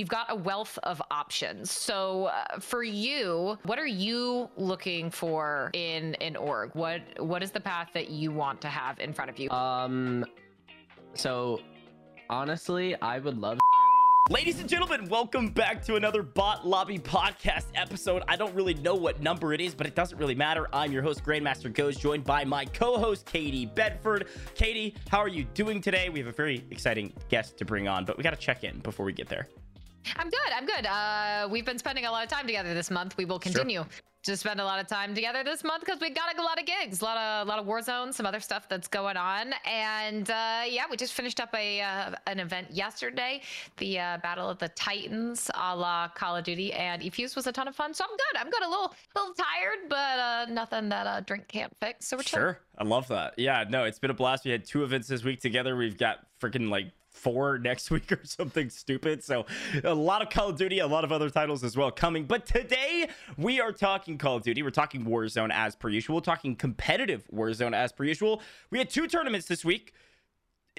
you've got a wealth of options. So uh, for you, what are you looking for in an org? What what is the path that you want to have in front of you? Um, so honestly, I would love. Ladies and gentlemen, welcome back to another Bot Lobby podcast episode. I don't really know what number it is, but it doesn't really matter. I'm your host, Grandmaster Gojj, joined by my co host, Katie Bedford. Katie, how are you doing today? We have a very exciting guest to bring on, but we got to check in before we get there. I'm good. I'm good. Uh, we've been spending a lot of time together this month. We will continue. Sure to spend a lot of time together this month because we got a lot of gigs, a lot of a lot of Warzone, some other stuff that's going on, and uh, yeah, we just finished up a uh, an event yesterday, the uh, Battle of the Titans, a la Call of Duty, and eFuse was a ton of fun. So I'm good. I'm good. A little little tired, but uh, nothing that a drink can't fix. So we're sure. I love that. Yeah, no, it's been a blast. We had two events this week together. We've got freaking like four next week or something stupid. So a lot of Call of Duty, a lot of other titles as well coming. But today we are talking Call of Duty. We're talking Warzone as per usual. We're talking competitive Warzone as per usual. We had two tournaments this week.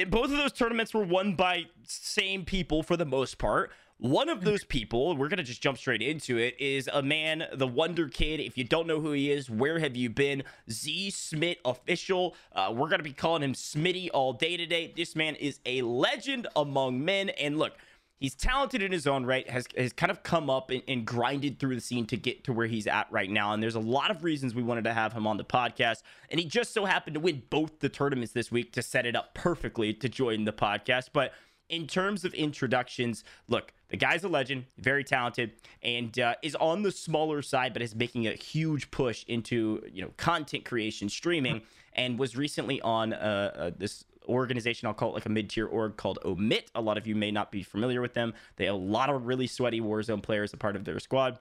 Both of those tournaments were won by same people for the most part. One of those people, we're going to just jump straight into it, is a man, the Wonder Kid. If you don't know who he is, where have you been? Z Smit official. Uh, we're going to be calling him Smitty all day today. This man is a legend among men. And look, he's talented in his own right, has, has kind of come up and, and grinded through the scene to get to where he's at right now. And there's a lot of reasons we wanted to have him on the podcast. And he just so happened to win both the tournaments this week to set it up perfectly to join the podcast. But in terms of introductions, look, the guy's a legend, very talented, and uh, is on the smaller side, but is making a huge push into you know content creation, streaming, and was recently on uh, uh, this organization. I'll call it like a mid-tier org called Omit. A lot of you may not be familiar with them. They have a lot of really sweaty Warzone players a part of their squad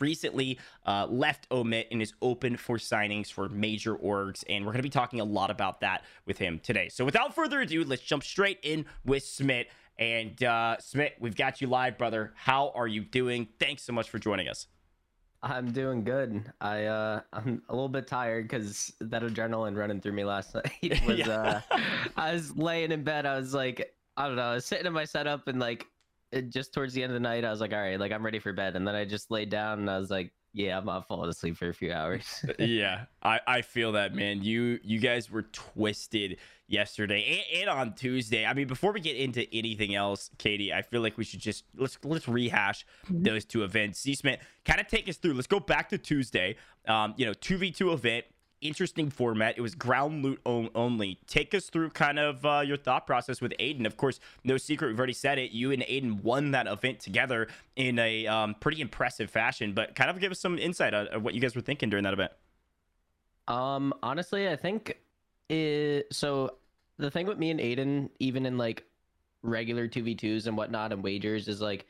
recently uh, left Omit and is open for signings for major orgs. And we're going to be talking a lot about that with him today. So without further ado, let's jump straight in with Smit. And uh, Smit, we've got you live, brother. How are you doing? Thanks so much for joining us. I'm doing good. I uh, I'm a little bit tired because that adrenaline running through me last night was. yeah. uh, I was laying in bed. I was like, I don't know. I was sitting in my setup and like it, just towards the end of the night, I was like, all right, like I'm ready for bed. And then I just laid down and I was like, yeah, I'm not falling asleep for a few hours. yeah, I, I feel that, man. You you guys were twisted yesterday and, and, on Tuesday. I mean, before we get into anything else, Katie, I feel like we should just let's let's rehash mm-hmm. those two events. Z Smit, kind of take us through. Let's go back to Tuesday. Um, you know, two v two event interesting format. It was ground loot only. Take us through kind of uh, your thought process with Aiden. Of course, no secret, we've already said it. You and Aiden won that event together in a um, pretty impressive fashion, but kind of give us some insight on, what you guys were thinking during that event. Um, honestly, I think it, so. The thing with me and Aiden, even in like regular 2v2s and whatnot and wagers, is like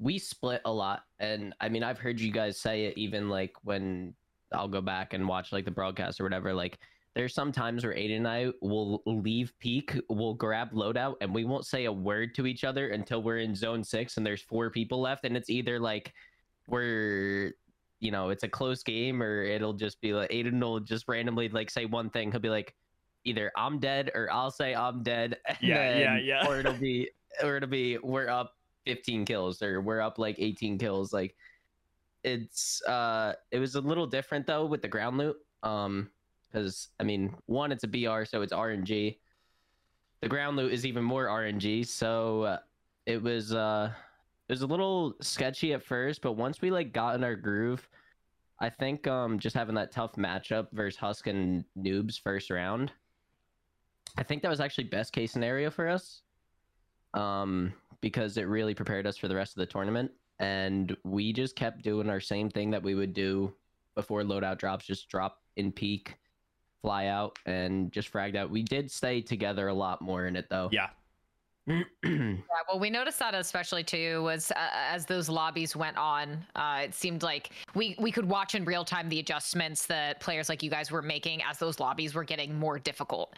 we split a lot. And I mean, I've heard you guys say it even like when I'll go back and watch like the broadcast or whatever. Like there's some times where Aiden and I will leave peak, we'll grab loadout, and we won't say a word to each other until we're in zone six and there's four people left, and it's either like we're you know it's a close game or it'll just be like Aiden will just randomly like say one thing. He'll be like either I'm dead or I'll say I'm dead. Yeah, then, yeah, yeah. Or it'll be or it'll be we're up 15 kills or we're up like 18 kills. Like it's uh it was a little different though with the ground loot um because i mean one it's a br so it's rng the ground loot is even more rng so uh, it was uh it was a little sketchy at first but once we like got in our groove i think um just having that tough matchup versus husk and Newbz first round i think that was actually best case scenario for us um because it really prepared us for the rest of the tournament and we just kept doing our same thing that we would do before loadout drops just drop in peak fly out and just fragged out. We did stay together a lot more in it though. Yeah yeah, well, we noticed that especially too was uh, as those lobbies went on. Uh, it seemed like we we could watch in real time the adjustments that players like you guys were making as those lobbies were getting more difficult.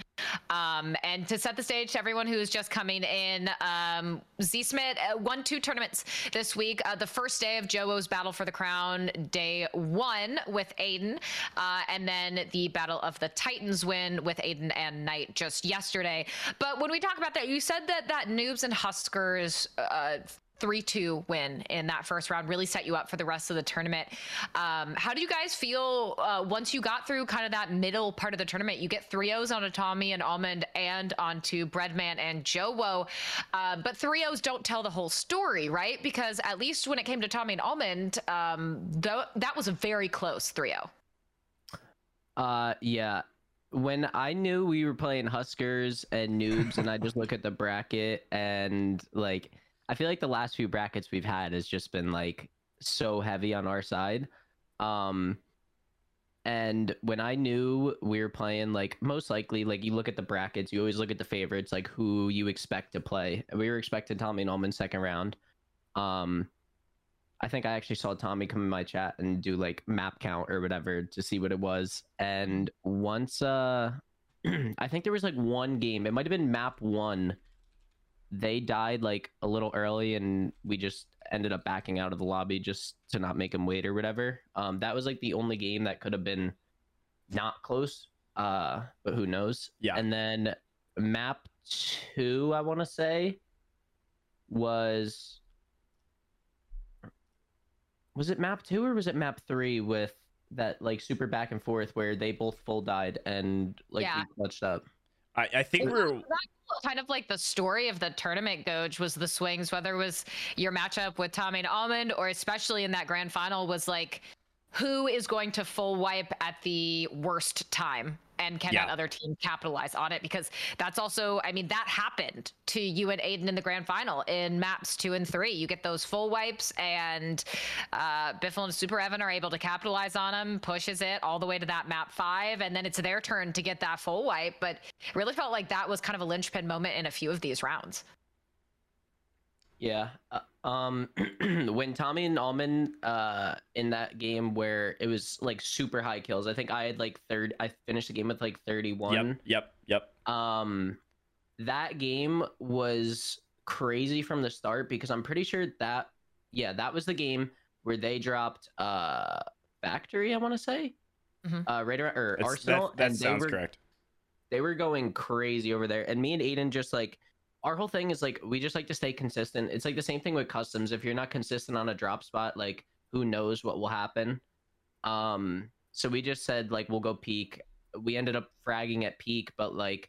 Um, and to set the stage to everyone who's just coming in, um, Z Smit uh, won two tournaments this week. Uh, the first day of Joe's Battle for the Crown, day one with Aiden, uh, and then the Battle of the Titans win with Aiden and Knight just yesterday. But when we talk about that, you said that that Newbz and HusKerrs uh, 3-2 win in that first round really set you up for the rest of the tournament. Um, how do you guys feel uh, once you got through kind of that middle part of the tournament? You get 3-0s on Tommey and Almond and onto Breadman and Jowo. Uh, but 3-0s don't tell the whole story, right? Because at least when it came to Tommey and Almond, um, th- that was a very close 3-0. Uh, yeah. When I knew we were playing HusKerrs and Newbz, and I just look at the bracket and like, I feel like the last few brackets we've had has just been like so heavy on our side. Um, and when I knew we were playing, like most likely, like you look at the brackets, you always look at the favorites, like who you expect to play. We were expecting Tommey Nolman second round. Um, I think I actually saw Tommey come in my chat and do like map count or whatever to see what it was. And once uh I think there was like one game, it might have been map 1. They died like a little early and we just ended up backing out of the lobby just to not make them wait or whatever. Um that was like the only game that could have been not close. Uh but who knows? Yeah. And then map 2 I want to say was was it map two or was it map three with that like super back and forth where they both full died and like Yeah. clutched up? I, I think we're kind of like the story of the tournament Goj was the swings whether it was your matchup with Tommey and Almond or especially in that grand final was like who is going to full wipe at the worst time and can that other team capitalize on it? Because that's also i mean that happened to you and aiden in the grand final in maps two and three. You get those full wipes and uh, biffle and super evan are able to capitalize on them pushes it all the way to that map five and then it's their turn to get that full wipe. But it really felt like that was kind of a linchpin moment in a few of these rounds. Yeah. Uh, um, when Tommey and Almond uh in that game where it was like super high kills, I think I had like third. I finished the game with like thirty one. yep, yep, yep. um that game was crazy from the start because i'm pretty sure that yeah that was the game where they dropped uh factory i want to say Mhm. uh right around or That's- arsenal that, that and they sounds were correct. they were going crazy over there and me and aiden just like our whole thing is like we just like to stay consistent. It's like the same thing with customs. If you're not consistent on a drop spot like who knows what will happen. Um so we just said like we'll go peak. We ended up fragging at peak but like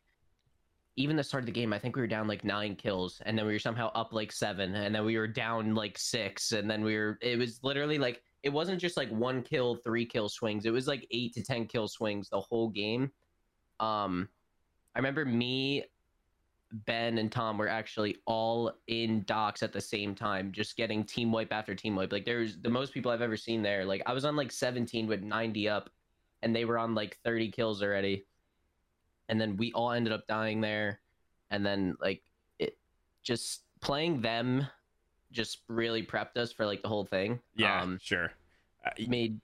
even the start of the game i think we were down like nine kills and then we were somehow up like seven and then we were down like six and then we were it was literally like it wasn't just like one kill three kill swings. It was like eight to ten kill swings the whole game. Um i remember me ben and tom were actually all in docks at the same time just getting team wipe after team wipe. Like there's the most people i've ever seen there. Like i was on like 17 with 90 up and they were on like 30 kills already. And then we all ended up dying there. And then like it just playing them just really prepped us for like the whole thing. Yeah, um sure. Uh, made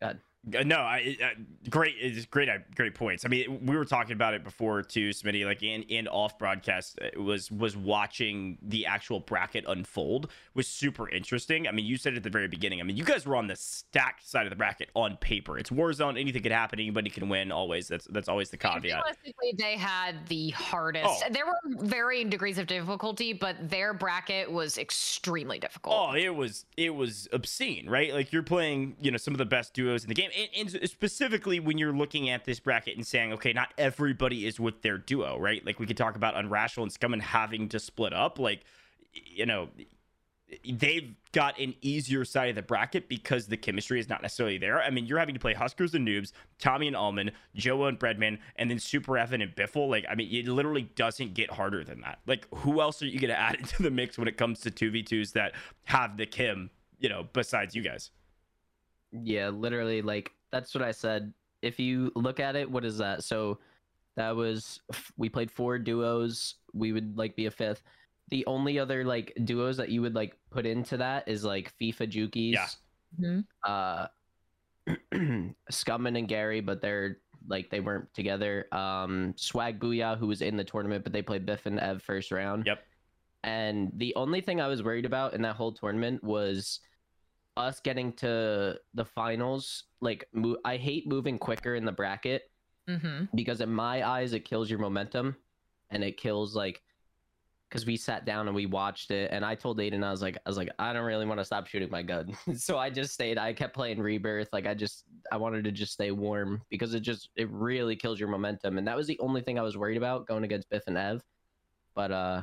Uh, No, I, uh, great, it's great, uh, great points. I mean, we were talking about it before too, Smitty. Like in in off broadcast, uh, was was watching the actual bracket unfold was super interesting. I mean, you said at the very beginning. I mean, you guys were on the stacked side of the bracket on paper. It's Warzone. Anything could happen. Anybody can win. Always. That's that's always the caveat. Realistically, they had the hardest. Oh. There were varying degrees of difficulty, but their bracket was extremely difficult. Oh, it was it was obscene, right? Like you're playing, you know, some of the best duos in the game, and, and specifically when you're looking at this bracket and saying, okay, not everybody is with their duo, right? Like we could talk about Unrational and Scummn having to split up, like you know. They've got an easier side of the bracket because the chemistry is not necessarily there. I mean, you're having to play HusKerrs and Newbz, Tommey and Almond, Joa and Breadman, and then Super Evan and Biffle. Like, I mean, it literally doesn't get harder than that. Like, who else are you going to add into the mix when it comes to 2v2s that have the Kim, you know, besides you guys? Yeah, literally, like that's what I said. If you look at it, what is that? So that was we played four duos. We would like be a fifth. The only other like duos that you would like put into that is like FIFA Jukeyz. Yeah. Mhm. Uh, Scummn and Gary, but they're like they weren't together. Um, Swag Booyah, who was in the tournament, but they played Biff and Ev first round. Yep. And the only thing I was worried about in that whole tournament was us getting to the finals. Like, mo- I hate moving quicker in the bracket Mm-hmm. because in my eyes it kills your momentum, and it kills like because we sat down and we watched it, and I told Aiden I was like, I was like, I don't really want to stop shooting my gun, so I just stayed. I kept playing Rebirth. Like I just I wanted to just stay warm because it just it really kills your momentum, and that was the only thing I was worried about going against Biff and Ev. But uh,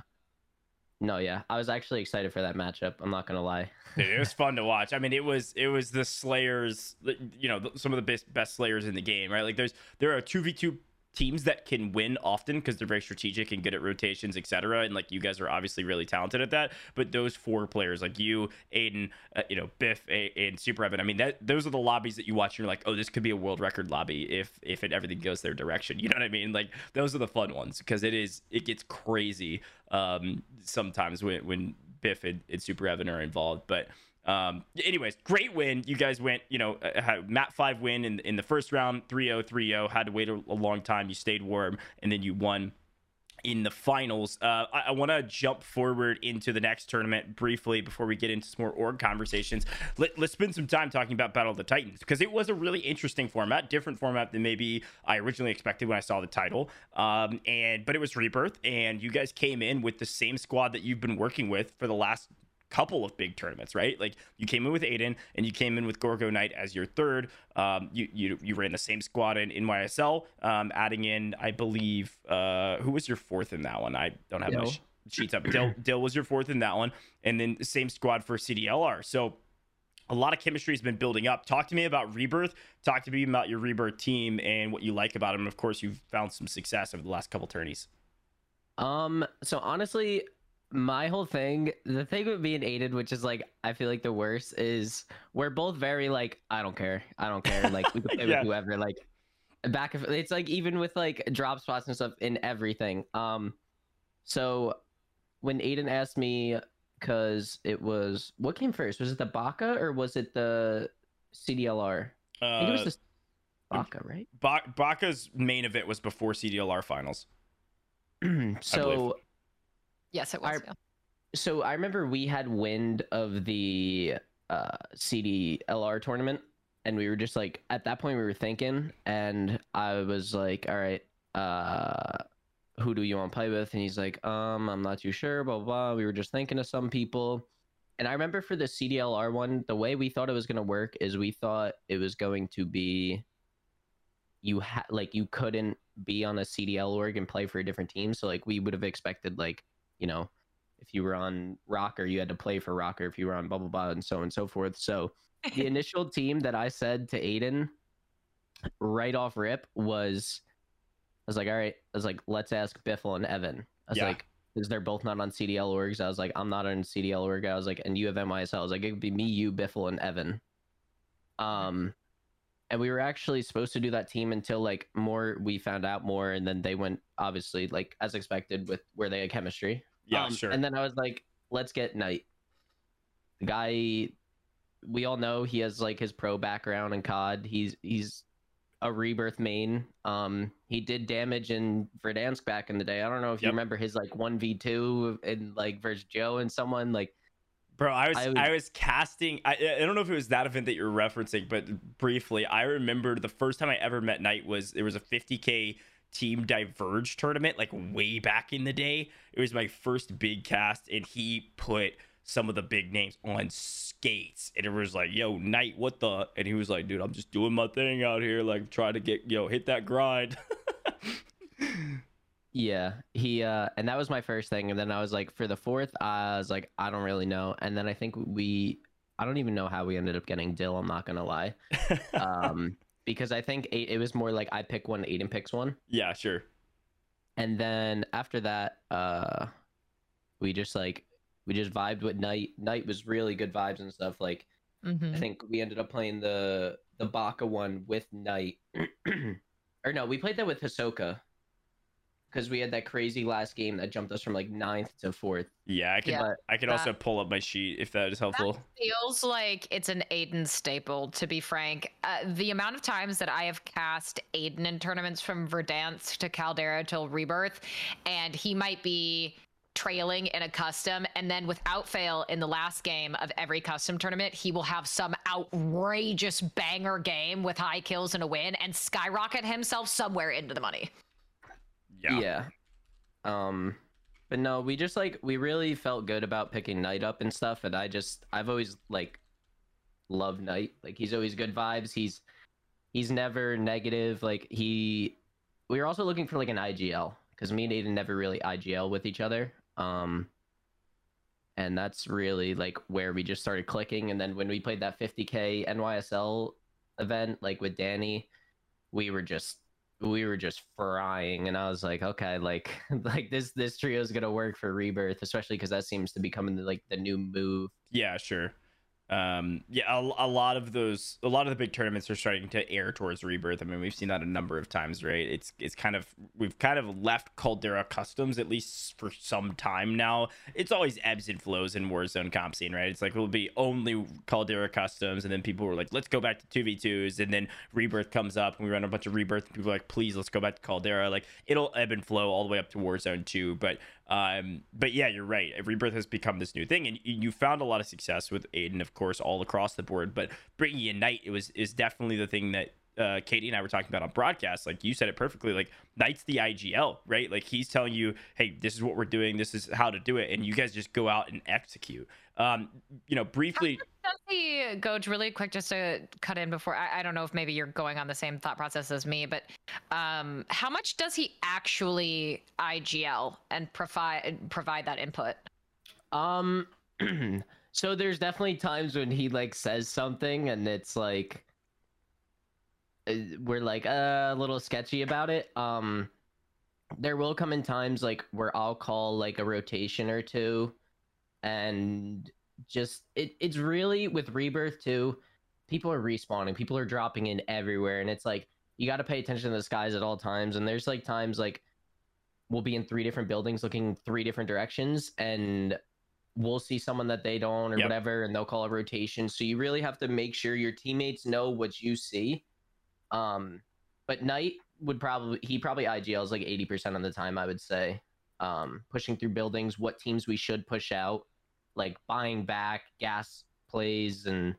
no, yeah, I was actually excited for that matchup. I'm not gonna lie. It was fun to watch. I mean, it was it was the Slayers, you know, some of the best best Slayers in the game, right? Like there's there are two v two teams that can win often because they're very strategic and good at rotations, etc. And like you guys are obviously really talented at that. But those four players, like you, Aiden, uh, you know, Biff, a- and Super Evan, I mean, that those are the lobbies that you watch. and You're like, oh, this could be a world record lobby if if it everything goes their direction. You know what I mean? Like those are the fun ones because it is it gets crazy um, sometimes when when Biff and, and Super Evan are involved, but. Um, anyways, great win. You guys went, you know, uh, map five win in, in the first round, 3 0, 3 0. Had to wait a, a, long time. You stayed warm, and then you won in the finals. Uh, I, I want to jump forward into the next tournament briefly before we get into some more org conversations. Let, us spend some time talking about Battle of the Titans because it was a really interesting format, different format than maybe I originally expected when I saw the title. Um, and but it was Rebirth, and you guys came in with the same squad that you've been working with for the last couple of big tournaments, right? Like you came in with Aiden and you came in with Gorgo Knight as your third. Um, you you you ran the same squad in in YSL, um, adding in I believe uh, who was your fourth in that one? I don't have Dill. my sheets up. Dill, Dill was your fourth in that one, and then the same squad for CDLR. So a lot of chemistry has been building up. Talk to me about Rebirth. Talk to me about your Rebirth team and what you like about them. Of course, you've found some success over the last couple tourneys. Um. So honestly, my whole thing, the thing with being aided, which is like I feel like the worst, is we're both very like I don't care, I don't care, like we can play yeah. with whoever, like back of it's like even with like drop spots and stuff in everything. Um, so when Aiden asked me, because it was what came first, was it the Baka or was it the CDLR? Uh, I think it was uh, the Baka, right? Ba- Baka's main event was before CDLR finals. so Yes, it was. Yeah. So I remember we had wind of the uh, CDLR tournament, and we were just like, at that point, we were thinking, and I was like, all right, uh, who do you want to play with? And he's like, um, I'm not too sure, blah, blah, blah. We were just thinking of some people. And I remember for the CDLR one, the way we thought it was going to work is we thought it was going to be you had like you couldn't be on a CDL org and play for a different team. So like we would have expected like you know, if you were on Rokkr, you had to play for Rokkr. If you were on Bubble Bot, and so on and so forth. So the initial team that I said to Aiden right off rip was, I was like, all right, I was like, let's ask Biffle and Evan. I was yeah. like, because they're both not on CDL orgs. I was like, I'm not on CDL org. I was like, and you have NYSL. I was like, it would be me, you, Biffle, and Evan. Um, and we were actually supposed to do that team until like more we found out more, and then they went obviously like as expected with where they had chemistry. Yeah, um, sure. And then I was like, let's get Knight. The guy, we all know he has like his pro background in COD. He's he's a rebirth main. Um, he did damage in Verdansk back in the day. I don't know if yep. you remember his like one v two in like versus Joe and someone like. Bro, I was, I was I was casting. I I don't know if it was that event that you're referencing, but briefly, I remember the first time I ever met Knight was it was a 50k Team Diverge tournament, like way back in the day. It was my first big cast, and he put some of the big names on skates. And it was like, yo, Knight, what the? And he was like, dude, I'm just doing my thing out here, like trying to get, yo, hit that grind. yeah, he, uh, and that was my first thing. And then I was like, for the fourth, I was like, I don't really know. And then I think we, I don't even know how we ended up getting Dill. I'm not gonna lie. Um, because I think eight, it was more like I pick one, Aiden picks one. Yeah, sure. And then after that, uh, we just like we just vibed with Knight. Knight was really good vibes and stuff. Like mm-hmm. I think we ended up playing the the Baka one with Knight, or no, we played that with Hisoka because we had that crazy last game that jumped us from like ninth to fourth. Yeah, I can. Yeah, I can also pull up my sheet if that is helpful. That feels like it's an Aiden staple. To be frank, uh, the amount of times that I have cast Aiden in tournaments from Verdansk to Caldera till Rebirth, and he might be trailing in a custom and then without fail in the last game of every custom tournament he will have some outrageous banger game with high kills and a win and skyrocket himself somewhere into the money yeah. Yeah. Um but no, we just like we really felt good about picking Knight up and stuff, and I just I've always like loved Knight. Like he's always good vibes. He's he's never negative. Like he, we were also looking for like an IGL because me and Aiden never really IGL with each other. Um, and that's really like where we just started clicking. And then when we played that 50k NYSL event, like with Danny, we were just we were just frying and i was like okay like like this this trio is gonna work for rebirth especially because that seems to be coming like the new move. Yeah sure um yeah a, a, lot of those a lot of the big tournaments are starting to air towards rebirth. I mean we've seen that a number of times right? It's it's kind of we've kind of left caldera customs at least for some time now. It's always ebbs and flows in warzone comp scene right? It's like it'll be only caldera customs and then people were like let's go back to 2v2s and then rebirth comes up and we run a bunch of rebirth and people are like please let's go back to caldera. Like it'll ebb and flow all the way up to warzone 2 but um, but yeah, you're right. Rebirth has become this new thing, and you found a lot of success with Aiden, of course, all across the board. But bringing in Knight, it was is definitely the thing that uh, Katie and I were talking about on broadcast. Like you said it perfectly. Like Knight's the IGL, right? Like he's telling you, hey, this is what we're doing. This is how to do it, and you guys just go out and execute. Um, you know, briefly. Does he go really quick just to cut in before? I, I, don't know if maybe you're going on the same thought process as me, but um, how much does he actually IGL and provide provide that input? Um, so there's definitely times when he like says something and it's like we're like uh, a little sketchy about it. Um, there will come in times like where I'll call like a rotation or two, and just it, it's really with rebirth too. People are respawning, people are dropping in everywhere, and it's like you got to pay attention to the skies at all times. And there's like times like we'll be in three different buildings looking three different directions, and we'll see someone that they don't or yep. whatever, and they'll call a rotation. So you really have to make sure your teammates know what you see um, but Knight would probably he probably IGLs like 80% of the time, I would say. Um, pushing through buildings, what teams we should push out, like buying back gas plays and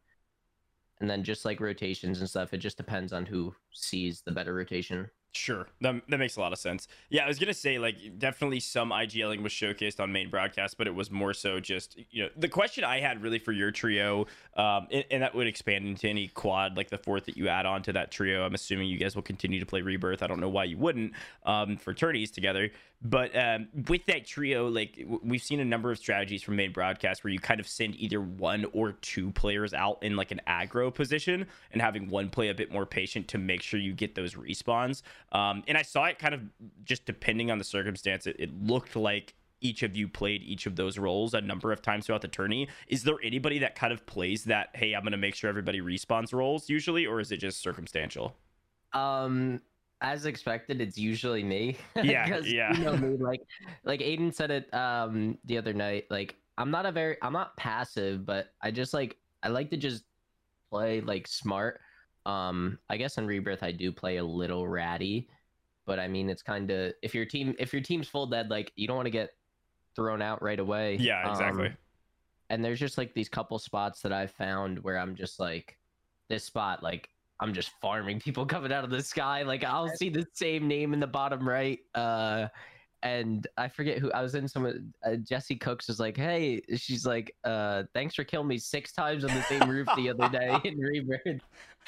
and then just like rotations and stuff. It just depends on who sees the better rotation. Sure, that, that makes a lot of sense. Yeah, I was gonna say like definitely some IGLing was showcased on main broadcast, but it was more so just you know the question I had really for your trio, um, and, and, that would expand into any quad like the fourth that you add on to that trio. I'm assuming you guys will continue to play Rebirth. I don't know why you wouldn't um, for tourneys together, but um, with that trio, like w- we've seen a number of strategies from main broadcast where you kind of send either one or two players out in like an aggro position and having one play a bit more patient to make sure you get those respawns. Um, and I saw it kind of just depending on the circumstance, it, it looked like each of you played each of those roles a number of times throughout the tourney. Is there anybody that kind of plays that, hey, I'm going to make sure everybody respawns roles usually, or is it just circumstantial? Um, as expected, it's usually me. Yeah, yeah. You know me, like, like Aiden said it um the other night. Like, I'm not a very, I'm not passive, but I just like, I like to just play like smart. Um, I guess in Rebirth I do play a little ratty, but I mean it's kind of if your team if your team's full dead, like you don't want to get thrown out right away. Yeah, exactly. Um, and there's just like these couple spots that I've found where I'm just like, this spot, like I'm just farming people coming out of the sky. Like I'll see the same name in the bottom right. Uh, and I forget who I was in. Some uh, Jesse Cooks was like, "Hey," she's like, uh, "Thanks for killing me six times on the same roof the other day in Rebirth."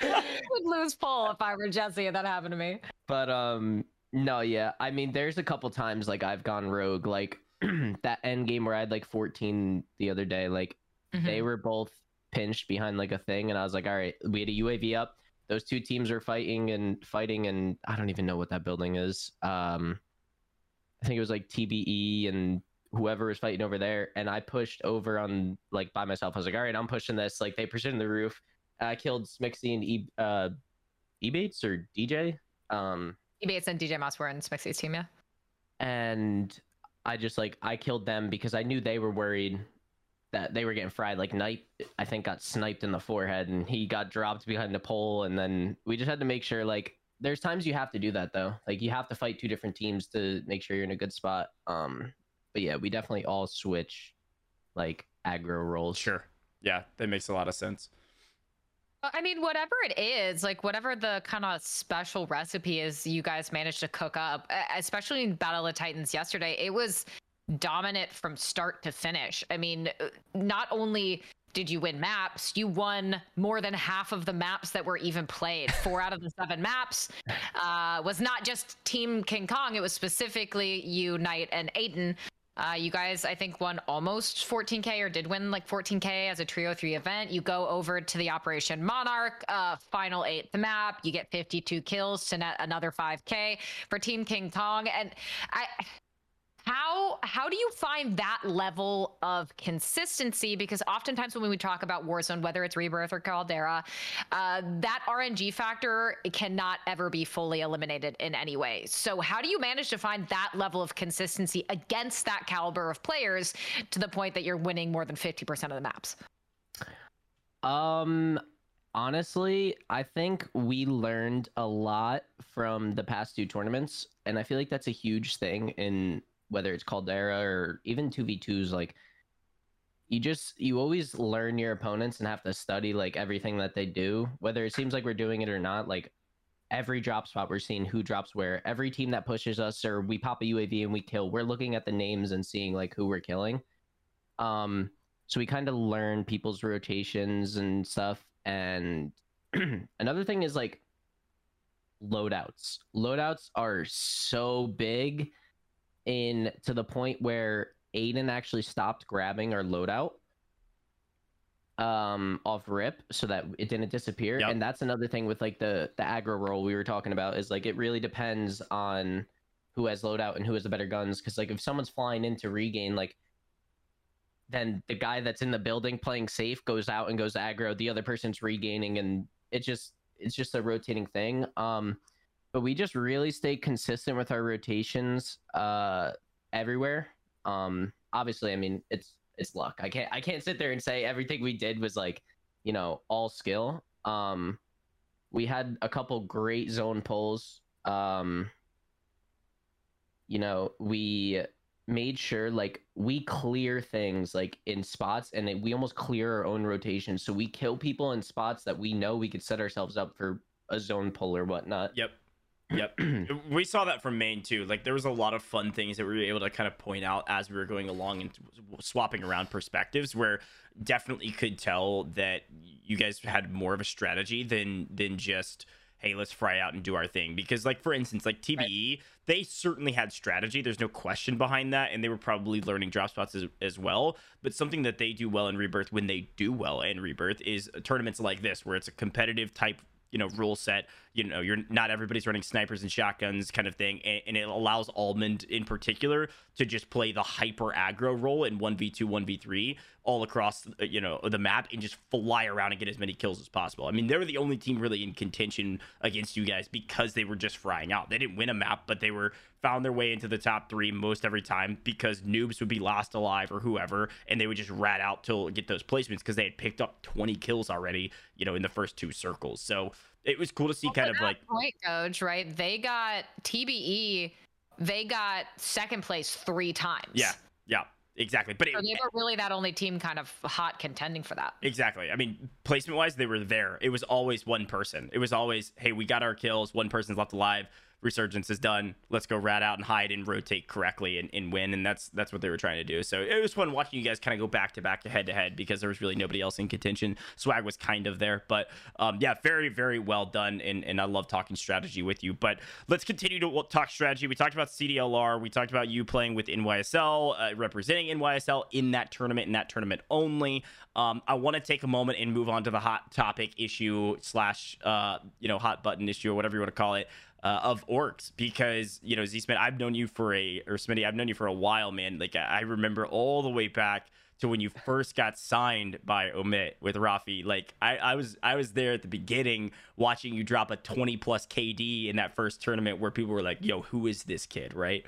would lose Paul if I were Jesse and that happened to me. But um, no, yeah. I mean, there's a couple times like I've gone rogue. Like that end game where I had like 14 the other day. Like mm-hmm. they were both pinched behind like a thing, and I was like, "All right, we had a UAV up." Those two teams are fighting and fighting and I don't even know what that building is. Um, I think it was like TBE and whoever was fighting over there. And I pushed over on like by myself. I was like, all right, I'm pushing this. Like they pushed in the roof. I killed Smixy and E uh, Ebates or DJ. Um, Ebates and DJ Moss were in Smixy's team, yeah. And I just like I killed them because I knew they were worried that they were getting fried. Like Knight, I think, got sniped in the forehead, and he got dropped behind the pole. And then we just had to make sure, like, there's times you have to do that though. Like, you have to fight two different teams to make sure you're in a good spot. Um, but yeah, we definitely all switch like aggro roles. Sure. Yeah, that makes a lot of sense. I mean, whatever it is, like whatever the kind of special recipe is you guys managed to cook up, especially in Battle of Titans yesterday, it was dominant from start to finish. I mean, not only did you win maps, you won more than half of the maps that were even played. Four out of the seven maps uh, was not just Team King Kong, it was specifically you, Knight, and Aiden. Uh, you guys, I think, won almost 14k or did win like 14k as a trio three event. You go over to the Operation Monarch, uh, final eighth map. You get 52 kills to net another 5k for Team King Kong, and I how how do you find that level of consistency? Because oftentimes when we talk about warzone whether it's rebirth or caldera uh, that rng factor cannot ever be fully eliminated in any way. So how do you manage to find that level of consistency against that caliber of players to the point that you're winning more than 50% of the maps? Um honestly i think we learned a lot from the past two tournaments and i feel like that's a huge thing in whether it's Caldera or even 2v2s, like you just you always learn your opponents and have to study like everything that they do, whether it seems like we're doing it or not. Like every drop spot, we're seeing who drops where. Every team that pushes us or we pop a UAV and we kill, we're looking at the names and seeing like who we're killing. Um, so we kind of learn people's rotations and stuff. And another thing is like loadouts. Loadouts are so big in to the point where Aiden actually stopped grabbing our loadout um off rip so that it didn't disappear. Yep. and that's another thing with like the the aggro role we were talking about is like it really depends on who has loadout and who has the better guns. Because like if someone's flying in to regain like then the guy that's in the building playing safe goes out and goes aggro. The other person's regaining and it just it's just a rotating thing. Um but we just really stay consistent with our rotations uh, everywhere. Um, obviously, I mean it's it's luck. I can't I can't sit there and say everything we did was like you know all skill. Um, we had a couple great zone pulls. Um, you know we made sure like we clear things like in spots and we almost clear our own rotation so we kill people in spots that we know we could set ourselves up for a zone pull or whatnot yep Yep. we saw that from main too. Like there was a lot of fun things that we were able to kind of point out as we were going along and swapping around perspectives where definitely could tell that you guys had more of a strategy than than just hey, let's fry out and do our thing. Because, like, for instance, like TBE, right. they certainly had strategy. There's no question behind that. And they were probably learning drop spots as, as well. But something that they do well in Rebirth when they do well in Rebirth is tournaments like this, where it's a competitive type you know rule set you know you're not everybody's running snipers and shotguns kind of thing and, and, it allows almond in particular to just play the hyper aggro role in 1v2 1v3 all across you know the map and just fly around and get as many kills as possible. I mean they were the only team really in contention against you guys because they were just frying out. They didn't win a map but they were found their way into the top three most every time because noobs would be lost alive or whoever and they would just rat out till get those placements because they had picked up 20 kills already you know in the first two circles. So it was cool to see well, kind of like point coach right? They got tbe they got second place three times. Yeah yeah exactly. But so it, they were really that only team kind of hot contending for that. Exactly. I mean placement wise they were there. It was always one person. It was always hey we got our kills. One person's left alive resurgence is done let's go rat out and hide and rotate correctly and, and win. And that's that's what they were trying to do. So it was fun watching you guys kind of go back to back to head to head because there was really nobody else in contention. Swag was kind of there but um, yeah very very well done. And, and i love talking strategy with you. But let's continue to talk strategy. We talked about cdlr we talked about you playing with nysl uh, representing nysl in that tournament in that tournament only. Um, i want to take a moment and move on to the hot topic issue slash uh, you know hot button issue or whatever you want to call it uh, of orcs because you know Z Smit, I've known you for a or Smitty, I've known you for a while, man. Like I remember all the way back to when you first got signed by Omit with Rafi. Like I, I was I was there at the beginning watching you drop a 20 plus KD in that first tournament where people were like, yo, who is this kid? Right.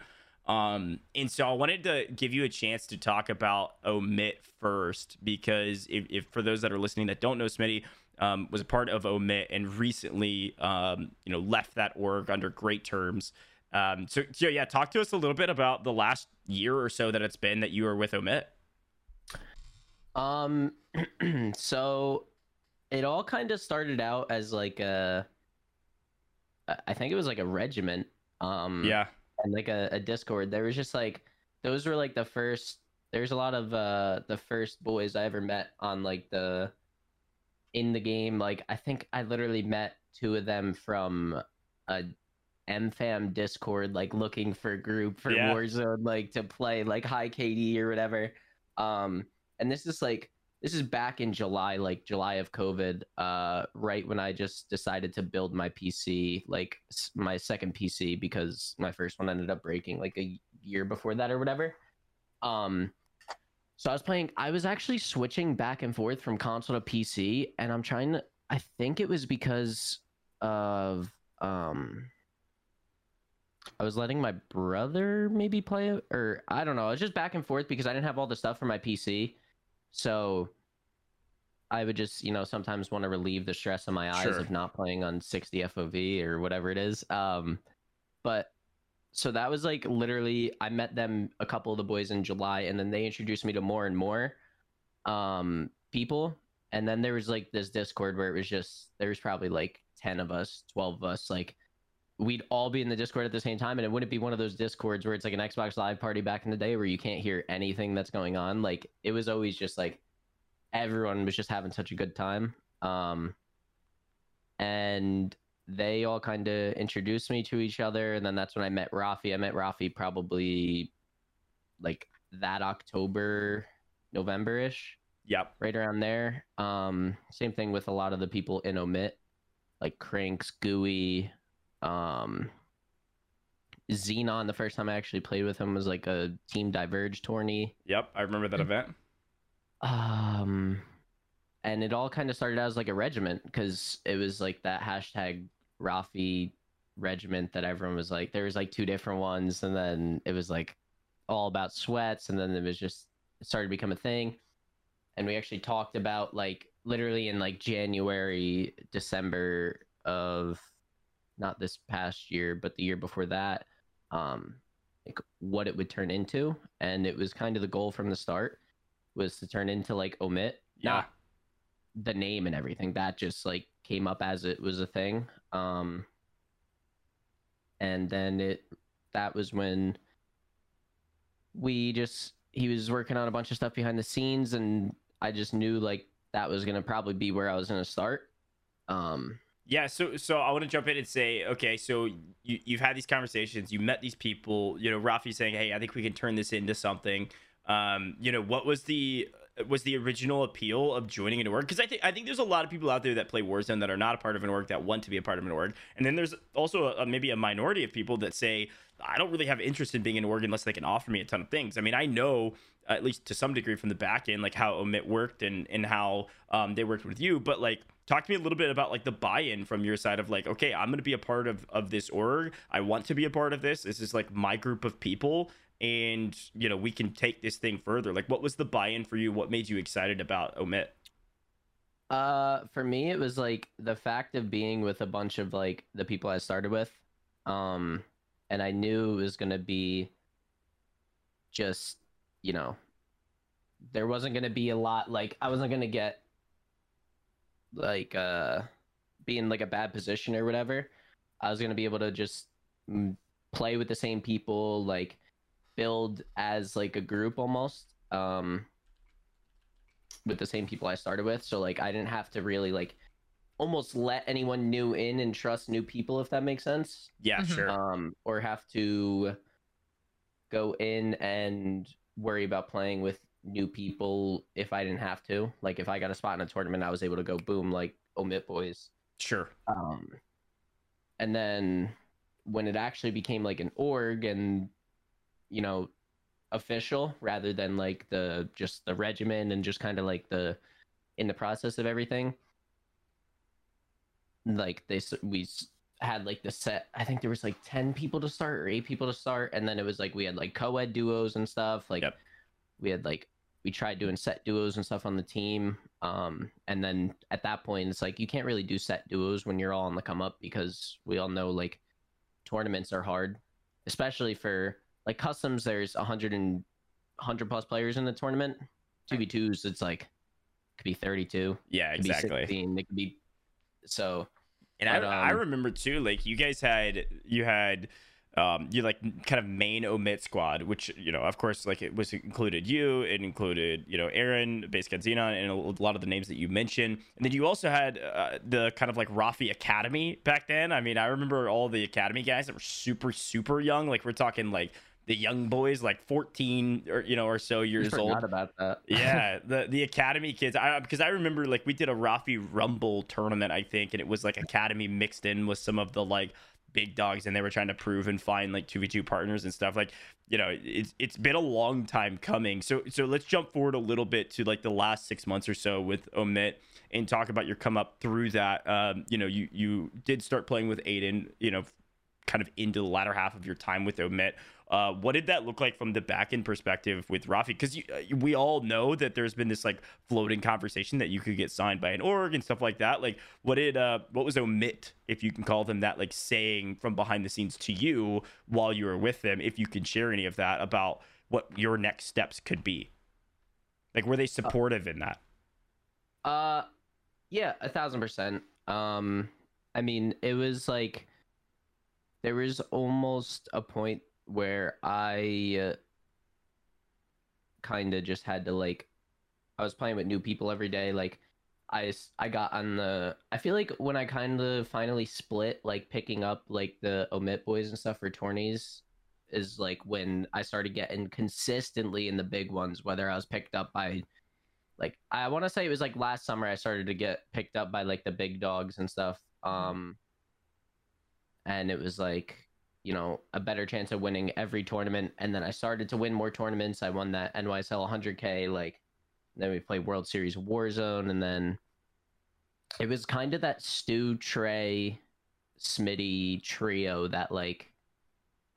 Um, and so I wanted to give you a chance to talk about Omit first because if, if for those that are listening that don't know Smitty, um, was a part of Omit and recently, um, you know, left that org under great terms. Um, so, so, yeah, talk to us a little bit about the last year or so that it's been that you were with Omit. Um, so it all kind of started out as like a, I think it was like a regiment. Um, yeah, and like a, a Discord. There was just like those were like the first. There's a lot of uh the first boys I ever met on like the in the game. Like I think I literally met two of them from a MFAM Discord, like looking for a group for Yeah. Warzone, like to play like high KD or whatever. Um, and this is like this is back in July, like July of COVID, uh, right when I just decided to build my PC, like s- my second PC, because my first one ended up breaking like a year before that or whatever. Um, so I was playing. I was actually switching back and forth from console to PC, and I'm trying to. I think it was because of um. I was letting my brother maybe play it, or I don't know. I was just back and forth because I didn't have all the stuff for my PC, so I would just, you know, sometimes want to relieve the stress of my eyes Sure. of not playing on 60 FOV or whatever it is. Um, but so that was like literally, I met them, a couple of the boys in July, and then they introduced me to more and more um, people. And then there was like this Discord where it was just, there was probably like 10 of us, 12 of us, like, we'd all be in the Discord at the same time, and it wouldn't be one of those Discords where it's like an Xbox Live party back in the day where you can't hear anything that's going on. Like it was always just like everyone was just having such a good time. Um, and they all kind of introduced me to each other, and then that's when I met Rafi. I met Rafi probably like that October, November ish Yep. right around there. Um, same thing with a lot of the people in Omit, like Cranks, Gooey, um, Xenon. The first time I actually played with him was like a Team Diverge tourney. Yep. I remember that event. Um, and it all kind of started out as like a regiment because it was like that hashtag Rafi regiment that everyone was like, there was like two different ones, and then it was like all about sweats, and then it was just it started to become a thing. And we actually talked about like literally in like January, December of not this past year, but the year before that, um, like what it would turn into, and it was kind of the goal from the start was to turn into like omit Yeah. not the name and everything that just like came up as it was a thing um and then it that was when we just he was working on a bunch of stuff behind the scenes and i just knew like that was gonna probably be where i was gonna start um Yeah, so so I want to jump in and say, okay, so you you've had these conversations, you met these people, you know, Rafi saying, hey, I think we can turn this into something. Um, you know, what was the was the original appeal of joining an org? Because I think I think there's a lot of people out there that play Warzone that are not a part of an org that want to be a part of an org, and then there's also a, maybe a minority of people that say, I don't really have interest in being an org unless they can offer me a ton of things. I mean, I know at least to some degree from the back end, like how Omit worked and and how um, they worked with you. But like, talk to me a little bit about like the buy-in from your side of like, okay, I'm gonna be a part of of this org. I want to be a part of this. This is like my group of people, and you know we can take this thing further. Like, what was the buy-in for you? What made you excited about Omit? Uh, for me, it was like the fact of being with a bunch of like the people I started with, um, and I knew it was gonna be just, you know, there wasn't gonna be a lot. Like I wasn't gonna get like uh, be in like a bad position or whatever. I was gonna be able to just mm, play with the same people, like build as like a group almost. Um, with the same people I started with. So like I didn't have to really like almost let anyone new in and trust new people if that makes sense. Yeah, Mhm. sure. Um or have to go in and worry about playing with new people if I didn't have to. Like if I got a spot in a tournament I was able to go boom like omit boys. Sure. Um and then when it actually became like an org and you know official rather than like the just the regimen and just kind of like the in the process of everything like they we had like the set i think there was like 10 people to start or 8 people to start and then it was like we had like co-ed duos and stuff like Yep. we had like we tried doing set duos and stuff on the team um and then at that point it's like you can't really do set duos when you're all on the come up because we all know like tournaments are hard especially for like customs there's 100 and 100 plus players in the tournament. 2v2s it's like could be 32 Yeah, it could exactly. be 16 it could be so And I, But, I um, remember too, like you guys had you had um, you like kind of main omit squad, which you know, of course, like it was included you, it included you know Aaron, Base Xenon, and a lot of the names that you mentioned, and then you also had uh, the kind of like Rafi Academy back then. I mean, I remember all the Academy guys that were super super young, like we're talking like the young boys like 14 or you know or so years old. about that. Yeah the the academy kids i because i remember like we did a rafi rumble tournament i think and it was like academy mixed in with some of the like big dogs and they were trying to prove and find like 2v2 partners and stuff like you know it's it's been a long time coming. So so let's jump forward a little bit to like the last six months or so with OMiT and talk about your come up through that. Um you know you you did start playing with Aydan you know kind of into the latter half of your time with OMiT uh, what did that look like from the back end perspective with Rafi? Because uh, we all know that there's been this like floating conversation that you could get signed by an org and stuff like that. Like, what did uh, what was OMiT, if you can call them that, like saying from behind the scenes to you while you were with them, if you can share any of that about what your next steps could be? Like, were they uh, supportive uh, in that? Uh, yeah, a thousand percent. Um, I mean, it was like there was almost a point where I uh, kind of just had to like I was playing with new people every day like I I got on the I feel like when I kind of finally split like picking up like the OMiT boys and stuff for tourneys is like when I started getting consistently in the big ones whether I was picked up by like I want to say it was like last summer I started to get picked up by like the big dogs and stuff mm-hmm. um and it was like you know a better chance of winning every tournament. And then i started to win more tournaments. I won that NYSL 100k like then we played world series warzone and then it was kind of that stu trey smitty trio that like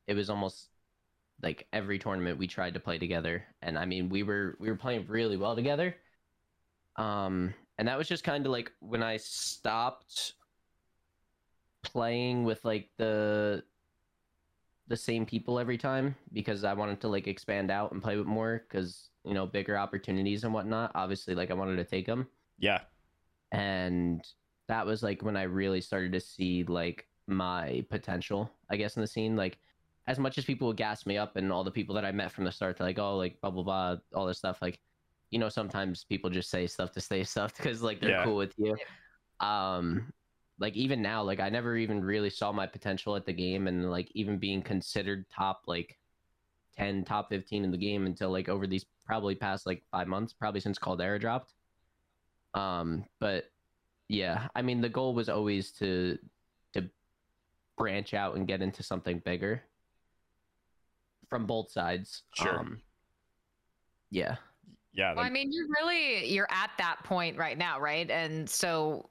it was almost like every tournament we tried to play together. And i mean we were we were playing really well together. Um and that was just kind of like when i stopped playing with like the the same people every time because I wanted to like expand out and play with more because you know bigger opportunities and whatnot. Obviously, like I wanted to take them. Yeah, and that was like when I really started to see like my potential, I guess, in the scene. Like as much as people would gas me up and all the people that I met from the start, like oh like blah blah blah, all this stuff. Like you know, sometimes people just say stuff to say stuff because like they're yeah. cool with you. Um, like even now like i never even really saw my potential at the game and like even being considered top like 10 top 15 in the game until like over these probably past like five months probably since caldera dropped. Um but yeah i mean the goal was always to to branch out and get into something bigger from both sides sure. um, yeah. Yeah well, i mean you're really you're at that point right now right? And so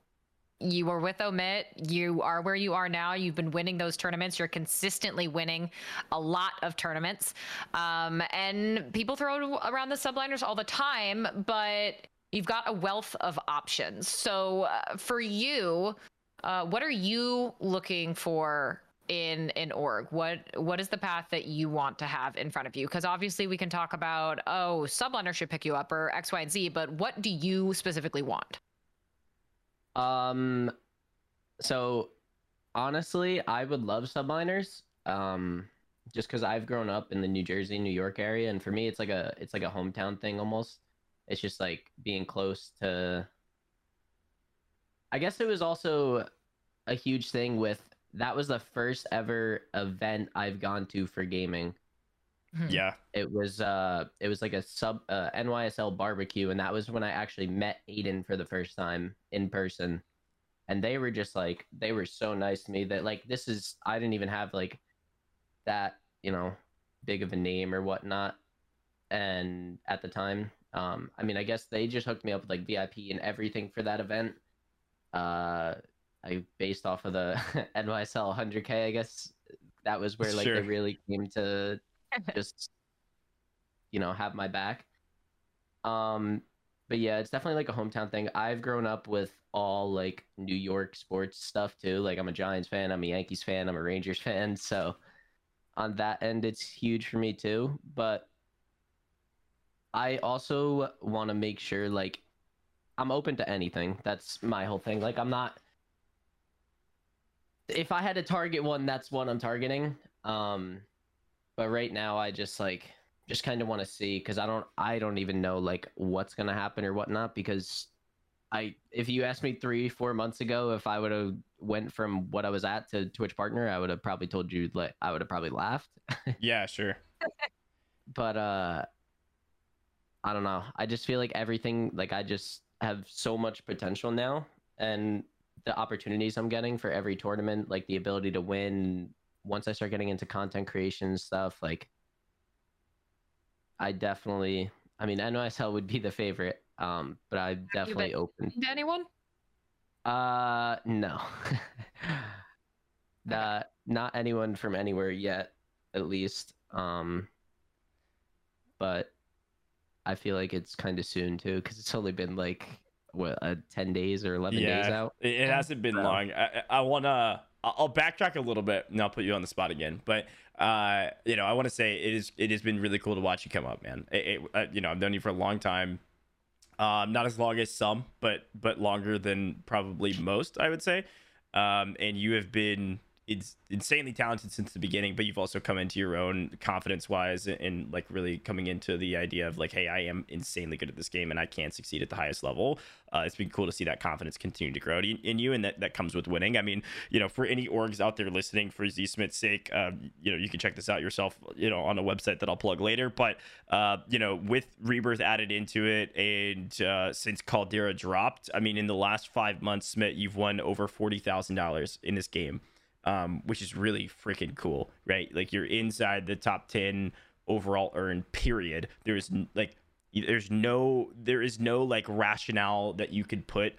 you were with OMiT. You are where you are now. You've been winning those tournaments. You're consistently winning a lot of tournaments. Um, and people throw around the subliners all the time, but you've got a wealth of options. So uh, for you, uh, what are you looking for in an org what what is the path that you want to have in front of you because obviously we can talk about oh subliner should pick you up or x y and z but what do you specifically want um, so honestly, I would love subliners. Um, just because I've grown up in the New Jersey, New York area, and for me, it's like a it's like a hometown thing almost. It's just like being close to. I guess it was also a huge thing with that was the first ever event I've gone to for gaming. Mm-hmm. Yeah. It was uh it was like a sub uh, NYSL barbecue and that was when I actually met Aydan for the first time in person. And they were just like they were so nice to me that like this is I didn't even have like that, you know, big of a name or whatnot. And at the time, um, I mean I guess they just hooked me up with like VIP and everything for that event. Uh I based off of the NYSL 100K, I guess that was where like sure. they really came to just you know have my back. Um but yeah it's definitely like a hometown thing. I've grown up with all like new york sports stuff too. Like i'm a giants fan i'm a yankees fan i'm a rangers fan so on that end it's huge for me too. But i also want to make sure like i'm open to anything. That's my whole thing. Like i'm not if i had to target one that's one i'm targeting. Um, but right now I just like just kind of want to see because I don't I don't even know like what's gonna happen or whatnot because I if you asked me three four months ago if I would have went from what I was at to Twitch partner I would have probably told you like I would have probably laughed. yeah, sure. but uh, I don't know. I just feel like everything like I just have so much potential now and the opportunities I'm getting for every tournament, like the ability to win once I start getting into content creation stuff, like I definitely I mean NYSL would be the favorite. Um, but I'm definitely open. To anyone? Uh no. not not anyone from anywhere yet, at least. Um but I feel like it's kind of soon too because it's only been like what uh, 10 days or 11 yeah, days out it, it hasn't been so. long i, I want to i'll backtrack a little bit and i'll put you on the spot again but uh you know i want to say it is it has been really cool to watch you come up man. It, it, uh, you know i've known you for a long time. Um not as long as some but but longer than probably most i would say. Um and you have been it's insanely talented since the beginning, but you've also come into your own confidence wise and, like really coming into the idea of like, hey, I am insanely good at this game and I can succeed at the highest level. Uh, it's been cool to see that confidence continue to grow in you, and that, that comes with winning. I mean, you know, for any orgs out there listening, for Z Smit's sake, um, you know, you can check this out yourself, you know, on a website that I'll plug later. But uh, you know, with Rebirth added into it, and uh, since Caldera dropped, I mean, in the last five months, Smit, you've won over forty thousand dollars in this game um, which is really freaking cool, right? Like you're inside the top 10 overall earn period. There's like, there's no, there is no like rationale that you could put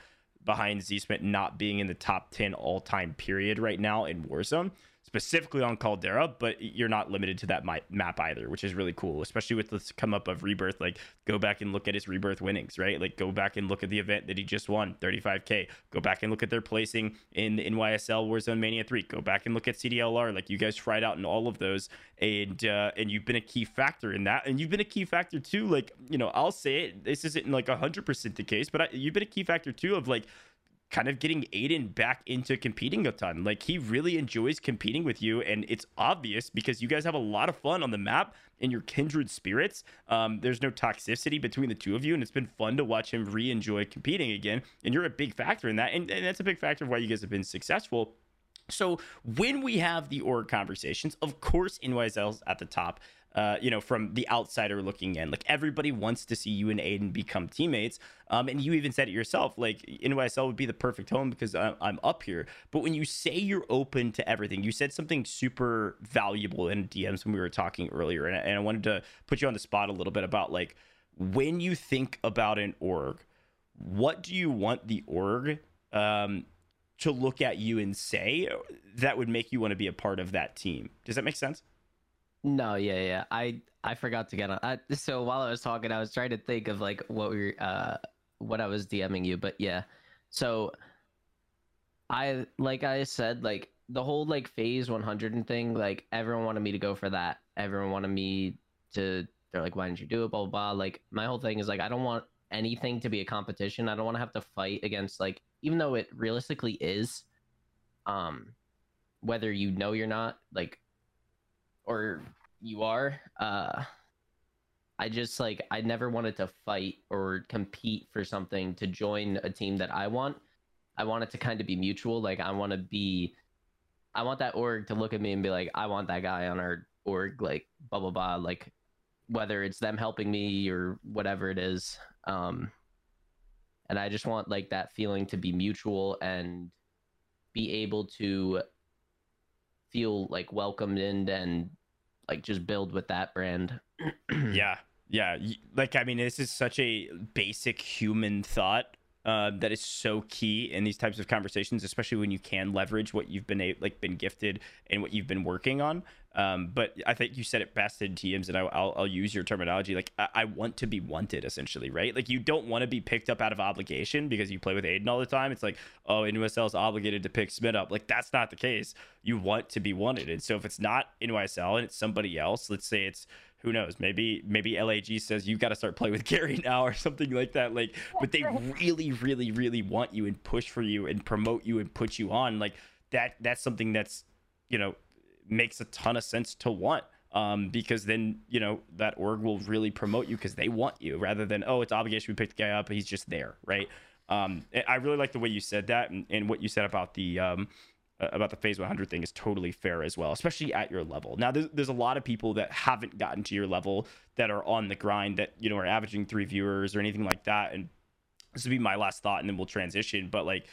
behind Z not being in the top 10 all time period right now in Warzone specifically on Caldera, but you're not limited to that map either, which is really cool, especially with this come up of Rebirth. Like, go back and look at his Rebirth winnings, right? Like, go back and look at the event that he just won, 35K. Go back and look at their placing in the NYSL Warzone Mania 3. Go back and look at CDLR. Like, you guys tried out in all of those, and uh, and you've been a key factor in that. And you've been a key factor too. Like, you know, I'll say it, this isn't like 100% the case, but I, you've been a key factor too of like, kind of getting Aydan back into competing a ton. Like he really enjoys competing with you, and it's obvious because you guys have a lot of fun on the map and your kindred spirits. Um, there's no toxicity between the two of you, and it's been fun to watch him re-enjoy competing again. And you're a big factor in that, and, and that's a big factor of why you guys have been successful. So when we have the org conversations, of course, NYSL's at the top uh, you know, from the outsider looking in. Like everybody wants to see you and Aydan become teammates. Um, and you even said it yourself, like NYSL would be the perfect home because I'm, I'm up here. But when you say you're open to everything, you said something super valuable in DMs when we were talking earlier. And, and I wanted to put you on the spot a little bit about like when you think about an org, what do you want the org um, to look at you and say that would make you want to be a part of that team? Does that make sense? No, yeah, yeah. I I forgot to get on. I, so while I was talking, I was trying to think of like what we uh what I was DMing you, but yeah. So I like I said like the whole like phase 100 and thing like everyone wanted me to go for that. Everyone wanted me to they're like why didn't you do it blah blah blah. Like my whole thing is like I don't want anything to be a competition. I don't want to have to fight against like even though it realistically is um whether you know you're not like or you are. Uh, I just like I never wanted to fight or compete for something to join a team that I want. I want it to kind of be mutual. Like I want to be, I want that org to look at me and be like, I want that guy on our org. Like blah blah blah. Like whether it's them helping me or whatever it is. Um, and I just want like that feeling to be mutual and be able to feel like welcomed in and like just build with that brand. yeah. Yeah. Like, I mean, this is such a basic human thought uh, that is so key in these types of conversations, especially when you can leverage what you've been like been gifted and what you've been working on. Um, but I think you said it best in DMs, and I, will I'll use your terminology. Like I, I, want to be wanted, essentially, right? Like you don't want to be picked up out of obligation because you play with Aydan all the time. It's like, oh, NYSL is obligated to pick Smit up. Like that's not the case. You want to be wanted, and so if it's not NYSL and it's somebody else, let's say it's who knows maybe maybe lag says you got to start playing with gary now or something like that like but they really really really want you and push for you and promote you and put you on like that that's something that's you know makes a ton of sense to want um, because then you know that org will really promote you because they want you rather than oh it's obligation we picked the guy up he's just there right? Um, I really like the way you said that and, and what you said about the um, about the phase 100 thing is totally fair as well especially at your level. Now there's, there's a lot of people that haven't gotten to your level that are on the grind that you know are averaging three viewers or anything like that and this would be my last thought and then we'll transition but like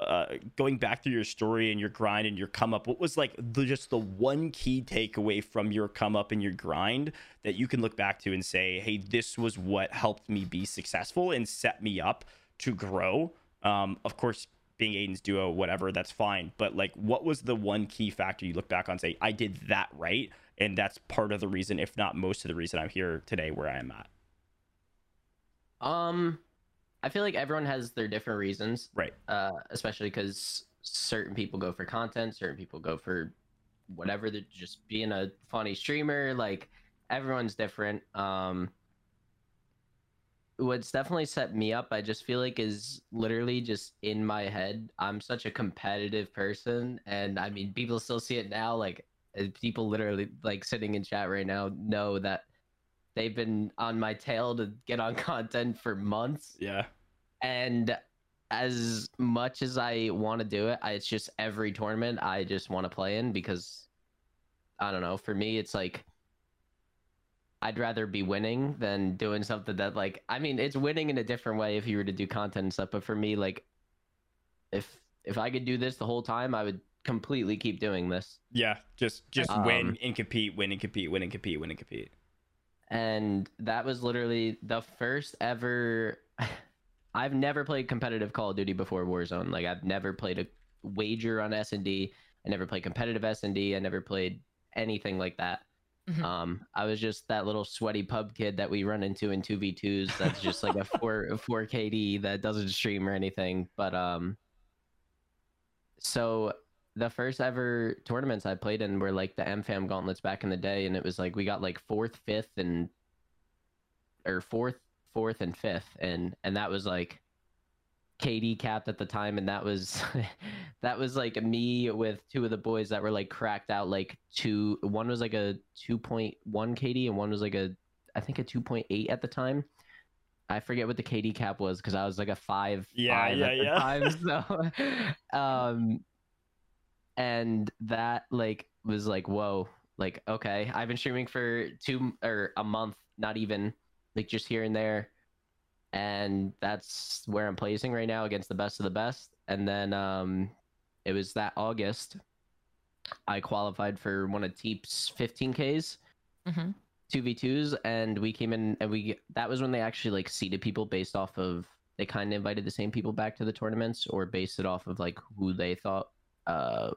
uh, going back through your story and your grind and your come up, what was like the, just the one key takeaway from your come up and your grind that you can look back to and say, hey, this was what helped me be successful and set me up to grow? Um, of course, being Aydan's duo, whatever, that's fine. But like, what was the one key factor you look back on say, I did that right? And that's part of the reason, if not most of the reason I'm here today where I am at. Um, I feel like everyone has their different reasons, right? Uh, especially because certain people go for content, certain people go for whatever. They're just being a funny streamer. Like everyone's different. Um, what's definitely set me up, I just feel like, is literally just in my head. I'm such a competitive person, and I mean, people still see it now. Like people literally like sitting in chat right now know that they've been on my tail to get on content for months. Yeah. And as much as I want to do it, I, it's just every tournament I just want to play in because I don't know. For me, it's like I'd rather be winning than doing something that like I mean, it's winning in a different way if you were to do content and stuff. But for me, like if if I could do this the whole time, I would completely keep doing this. Yeah, just just um, win and compete, win and compete, win and compete, win and compete and that was literally the first ever I've never played competitive Call of Duty before Warzone. Like I've never played a wager on S&D. I never played competitive S&D. I never played anything like that. Mm-hmm. Um, I was just that little sweaty pub kid that we run into in 2v2s that's just like a 4 a 4 KD that doesn't stream or anything. But um so the first ever tournaments I played in were like the MFAM gauntlets back in the day, and it was like we got like fourth, fifth, and or fourth, fourth, and fifth, and and that was like KD capped at the time, and that was that was like me with two of the boys that were like cracked out like two. One was like a two point one KD, and one was like a I think a two point eight at the time. I forget what the KD cap was because I was like a five. Yeah, five yeah, yeah. Time, so, um, and that like was like whoa like okay. I've been streaming for two or a month not even like just here and there. And that's where i'm placing right now against the best of the best. And then um it was that august i qualified for one of teep's 15ks mm-hmm. 2v2s and we came in and we that was when they actually like seeded people based off of they kind of invited the same people back to the tournaments or based it off of like who they thought uh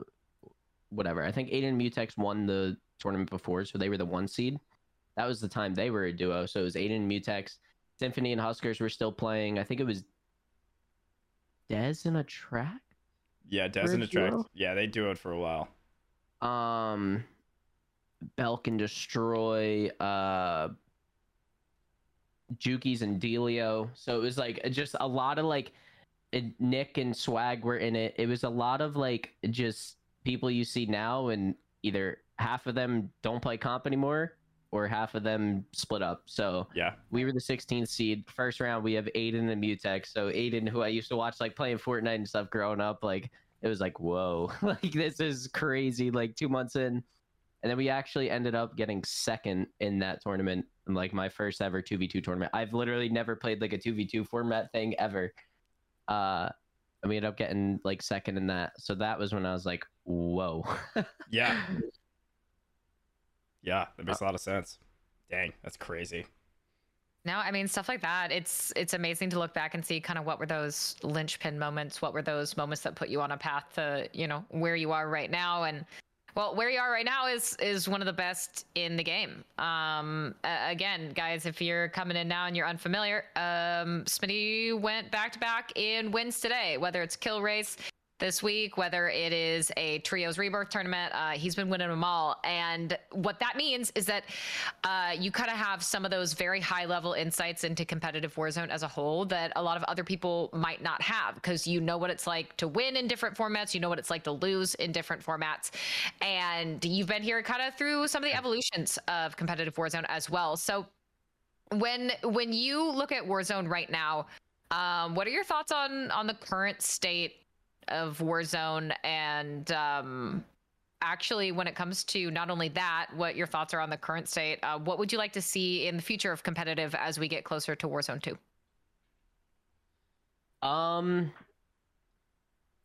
whatever. I think Aydan Mutex won the tournament before, so they were the one seed. That was the time they were a duo. So it was Aydan Mutex, Symfuhny and HusKerrs were still playing. I think it was Dez in a track. Yeah, Dez in a track. Yeah, they duoed for a while. Um, Belk and Destroy, uh, Jukeyz and Delio. So it was like just a lot of like Nick and Swagg were in it. It was a lot of like just people you see now, and either half of them don't play comp anymore, or half of them split up. So yeah, we were the 16th seed. First round, we have Aydan and Mutex. So Aydan, who I used to watch like playing Fortnite and stuff growing up, like it was like whoa, like this is crazy. Like two months in, and then we actually ended up getting second in that tournament, like my first ever 2v2 tournament. I've literally never played like a 2v2 format thing ever. Uh, and we ended up getting like second in that. So that was when I was like, whoa. yeah. Yeah, that makes a lot of sense. Dang, that's crazy. No, I mean stuff like that. It's it's amazing to look back and see kind of what were those linchpin moments, what were those moments that put you on a path to, you know, where you are right now and well, where you are right now is is one of the best in the game. Um, again, guys, if you're coming in now and you're unfamiliar, um, Smitty went back to back in wins today. Whether it's kill race, this week, whether it is a trios rebirth tournament. Uh, he's been winning them all. And what that means is that uh, you kind of have some of those very high level insights into competitive Warzone as a whole that a lot of other people might not have because you know what it's like to win in different formats, you know what it's like to lose in different formats. And you've been here kind of through some of the evolutions of competitive Warzone as well. So when when you look at Warzone right now, um, what are your thoughts on on the current state of Warzone and um, actually when it comes to not only that, what your thoughts are on the current state? Uh, what would you like to see in the future of competitive as we get closer to Warzone 2? Um,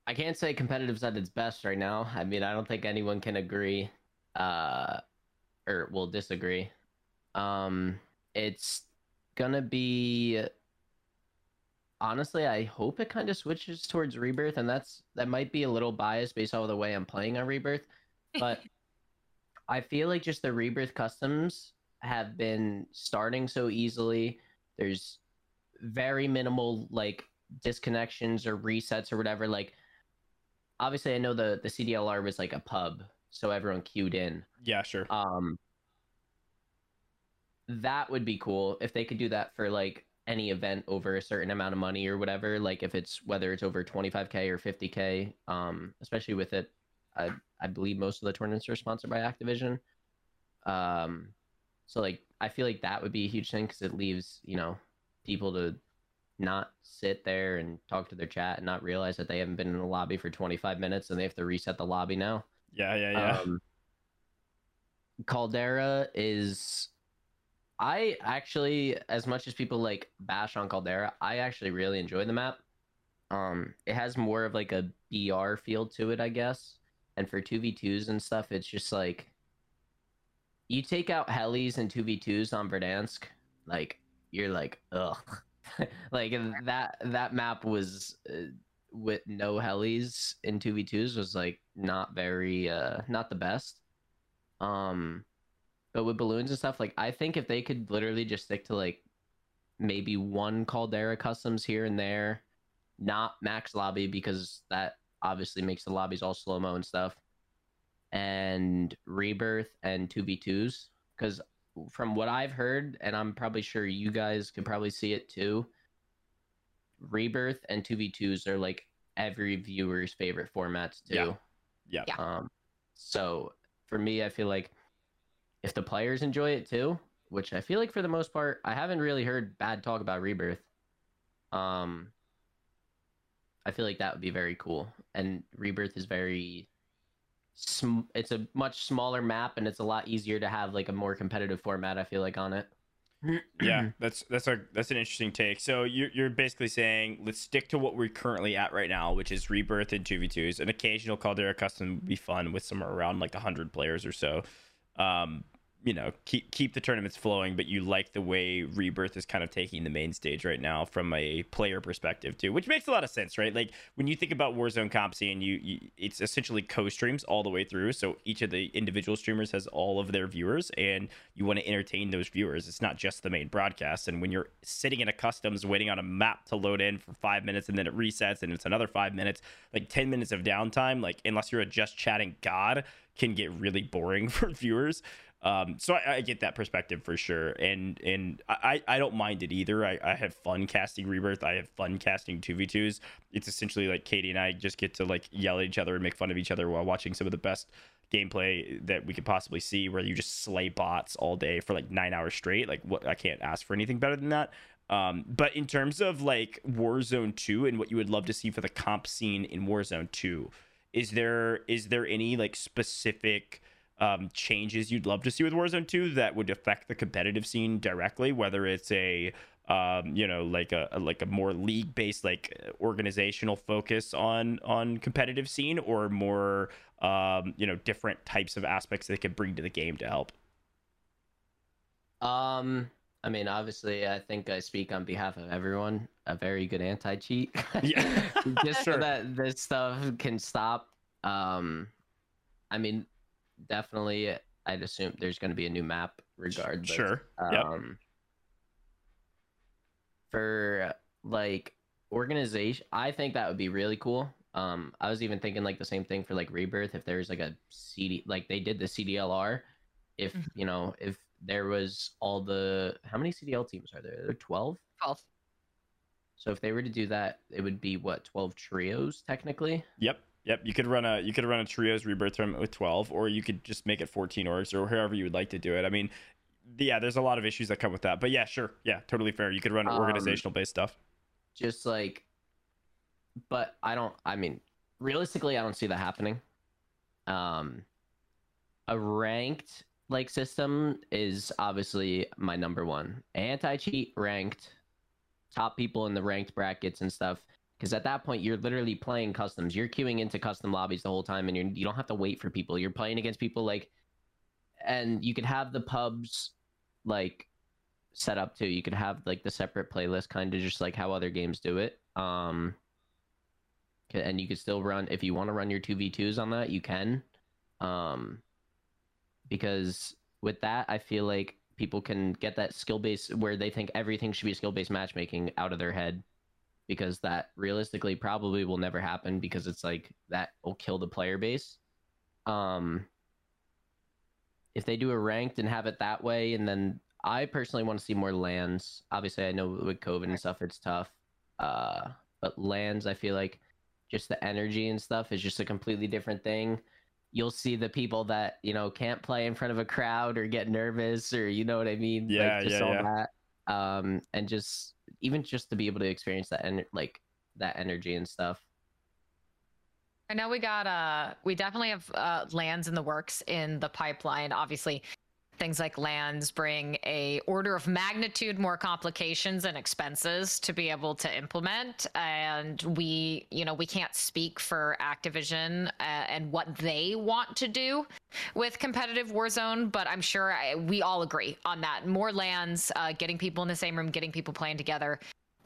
I can't say competitive's at its best right now. I mean, I don't think anyone can agree, uh, or will disagree. Um, it's gonna be honestly, I hope it kind of switches towards Rebirth, and that's that might be a little biased based off of the way I'm playing on Rebirth, but I feel like just the Rebirth customs have been starting so easily. There's very minimal like disconnections or resets or whatever. Like, obviously, I know the the CDLR was like a pub, so everyone queued in. Yeah, sure. Um, that would be cool if they could do that for like any event over a certain amount of money or whatever like if it's whether it's over 25k or 50k um especially with it i i believe most of the tournaments are sponsored by activision. Um so like i feel like that would be a huge thing because it leaves you know people to not sit there and talk to their chat and not realize that they haven't been in the lobby for 25 minutes and they have to reset the lobby now. Yeah yeah yeah. Um, caldera is I actually, as much as people like bash on Caldera, I actually really enjoy the map. Um, it has more of like a BR feel to it, I guess. And for two v twos and stuff, it's just like you take out helis and two v twos on Verdansk, like you're like ugh, like that that map was uh, with no helis in two v twos was like not very uh not the best. Um, but with balloons and stuff, like I think if they could literally just stick to like maybe one Caldera customs here and there, not max lobby because that obviously makes the lobbies all slow mo and stuff, and rebirth and two v twos. Because from what I've heard, and I'm probably sure you guys could probably see it too, rebirth and two v twos are like every viewer's favorite formats too. Yeah. Yeah. Um, so for me, I feel like if the players enjoy it too, which I feel like for the most part, I haven't really heard bad talk about Rebirth. Um, I feel like that would be very cool. And Rebirth is very, sm- it's a much smaller map, and it's a lot easier to have like a more competitive format. I feel like on it. yeah, that's that's a that's an interesting take. So you're you're basically saying let's stick to what we're currently at right now, which is rebirth and two v twos. An occasional Caldera custom would be fun with somewhere around like hundred players or so um, you know, keep keep the tournaments flowing, but you like the way Rebirth is kind of taking the main stage right now from a player perspective too, which makes a lot of sense, right? Like when you think about Warzone comp scene, you, you it's essentially co-streams all the way through. So each of the individual streamers has all of their viewers, and you want to entertain those viewers. It's not just the main broadcast. And when you're sitting in a customs waiting on a map to load in for five minutes, and then it resets, and it's another five minutes, like ten minutes of downtime, like unless you're a just chatting god, can get really boring for viewers. Um, so I, I, get that perspective for sure, and and I, I don't mind it either. I, I have fun casting Rebirth. I have fun casting two v twos. It's essentially like Katie and I just get to like yell at each other and make fun of each other while watching some of the best gameplay that we could possibly see. Where you just slay bots all day for like nine hours straight. Like what I can't ask for anything better than that. Um, but in terms of like Warzone 2 and what you would love to see for the comp scene in Warzone 2, is there is there any like specific um, changes you'd love to see with Warzone 2 that would affect the competitive scene directly, whether it's a um, you know, like a, a like a more league based like organizational focus on on competitive scene, or more um, you know different types of aspects they could bring to the game to help. Um, I mean, obviously, I think I speak on behalf of everyone. A very good anti cheat, yeah, just so that this stuff can stop. Um, I mean, definitely I'd assume there's going to be a new map regardless. Sure. Um, yep. For like organization, I think that would be really cool. Um, I was even thinking like the same thing for like Rebirth. If there's like a CD, like they did the CDLR, if Mhm. you know, if there was all the how many CDL teams are there? There are twelve. 12. So if they were to do that, it would be what twelve trios technically. Yep. Yep. You could run a you could run a trios rebirth tournament with 12, or you could just make it 14 orgs or however you would like to do it. I mean, yeah, there's a lot of issues that come with that. But yeah, sure. Yeah, totally fair. You could run Um, organizational based stuff. Just like, but I don't. I mean, realistically, I don't see that happening. Um, a ranked like system is obviously my number one. Anti cheat ranked, top people in the ranked brackets and stuff. Because at that point, you're literally playing customs. You're queuing into custom lobbies the whole time, and you're, you don't have to wait for people. You're playing against people like, and you could have the pubs like set up too. You could have like the separate playlist, kind of just like how other games do it. Um, and you could still run if you want to run your two v twos on that, you can. Um, because with that, I feel like people can get that skill base where they think everything should be skill based matchmaking out of their head because that realistically probably will never happen because it's like that will kill the player base. Um, if they do a ranked and have it that way, and then I personally want to see more lands. Obviously, I know with COVID and stuff, it's tough. Uh, but lands, I feel like just the energy and stuff is just a completely different thing. You'll see the people that you know can't play in front of a crowd or get nervous or you know what I mean. Yeah, like, just yeah, all yeah. that. Um, and just even just to be able to experience that and like that energy and stuff. I know we got uh we definitely have uh lands in the works in the pipeline. Obviously, things like lands bring a order of magnitude more complications and expenses to be able to implement. And we you know we can't speak for activision uh, and what they want to do with competitive warzone but i'm sure I, we all agree on that. More lands uh, getting people in the same room getting people playing together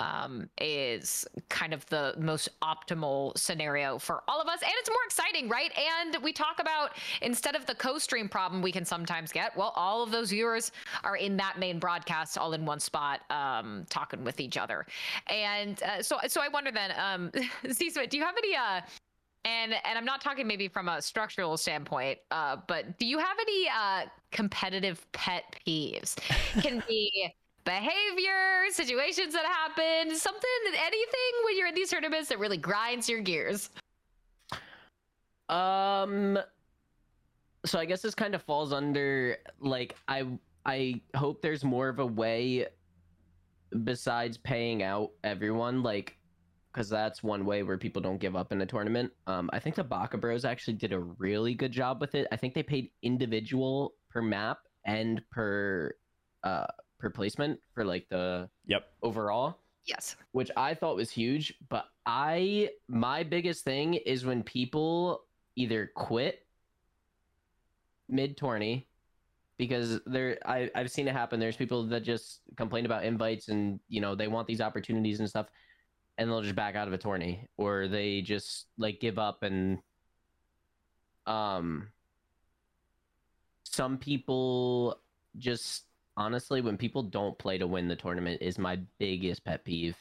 um, is kind of the most optimal scenario for all of us. And it's more exciting, right? And we talk about instead of the co stream problem we can sometimes get, well, all of those viewers are in that main broadcast all in one spot, um, talking with each other. And uh, so, so I wonder then, um, do you have any, uh, and and I'm not talking maybe from a structural standpoint, uh, but do you have any uh, competitive pet peeves? Can be behavior, situations that happen, something, anything when you're in these tournaments that really grinds your gears. Um so I guess this kind of falls under like I I hope there's more of a way besides paying out everyone like because that's one way where people don't give up in a tournament. Um, I think the Baka Bros actually did a really good job with it. I think they paid individual per map and per uh per placement for like the Yep. overall Yes. which I thought was huge. But I, my biggest thing is when people either quit mid tourney because there, I, I've seen it happen. There's people that just complain about invites and you know they want these opportunities and stuff, and they'll just back out of a tourney or they just like give up and um some people just honestly when people don't play to win the tournament is my biggest pet peeve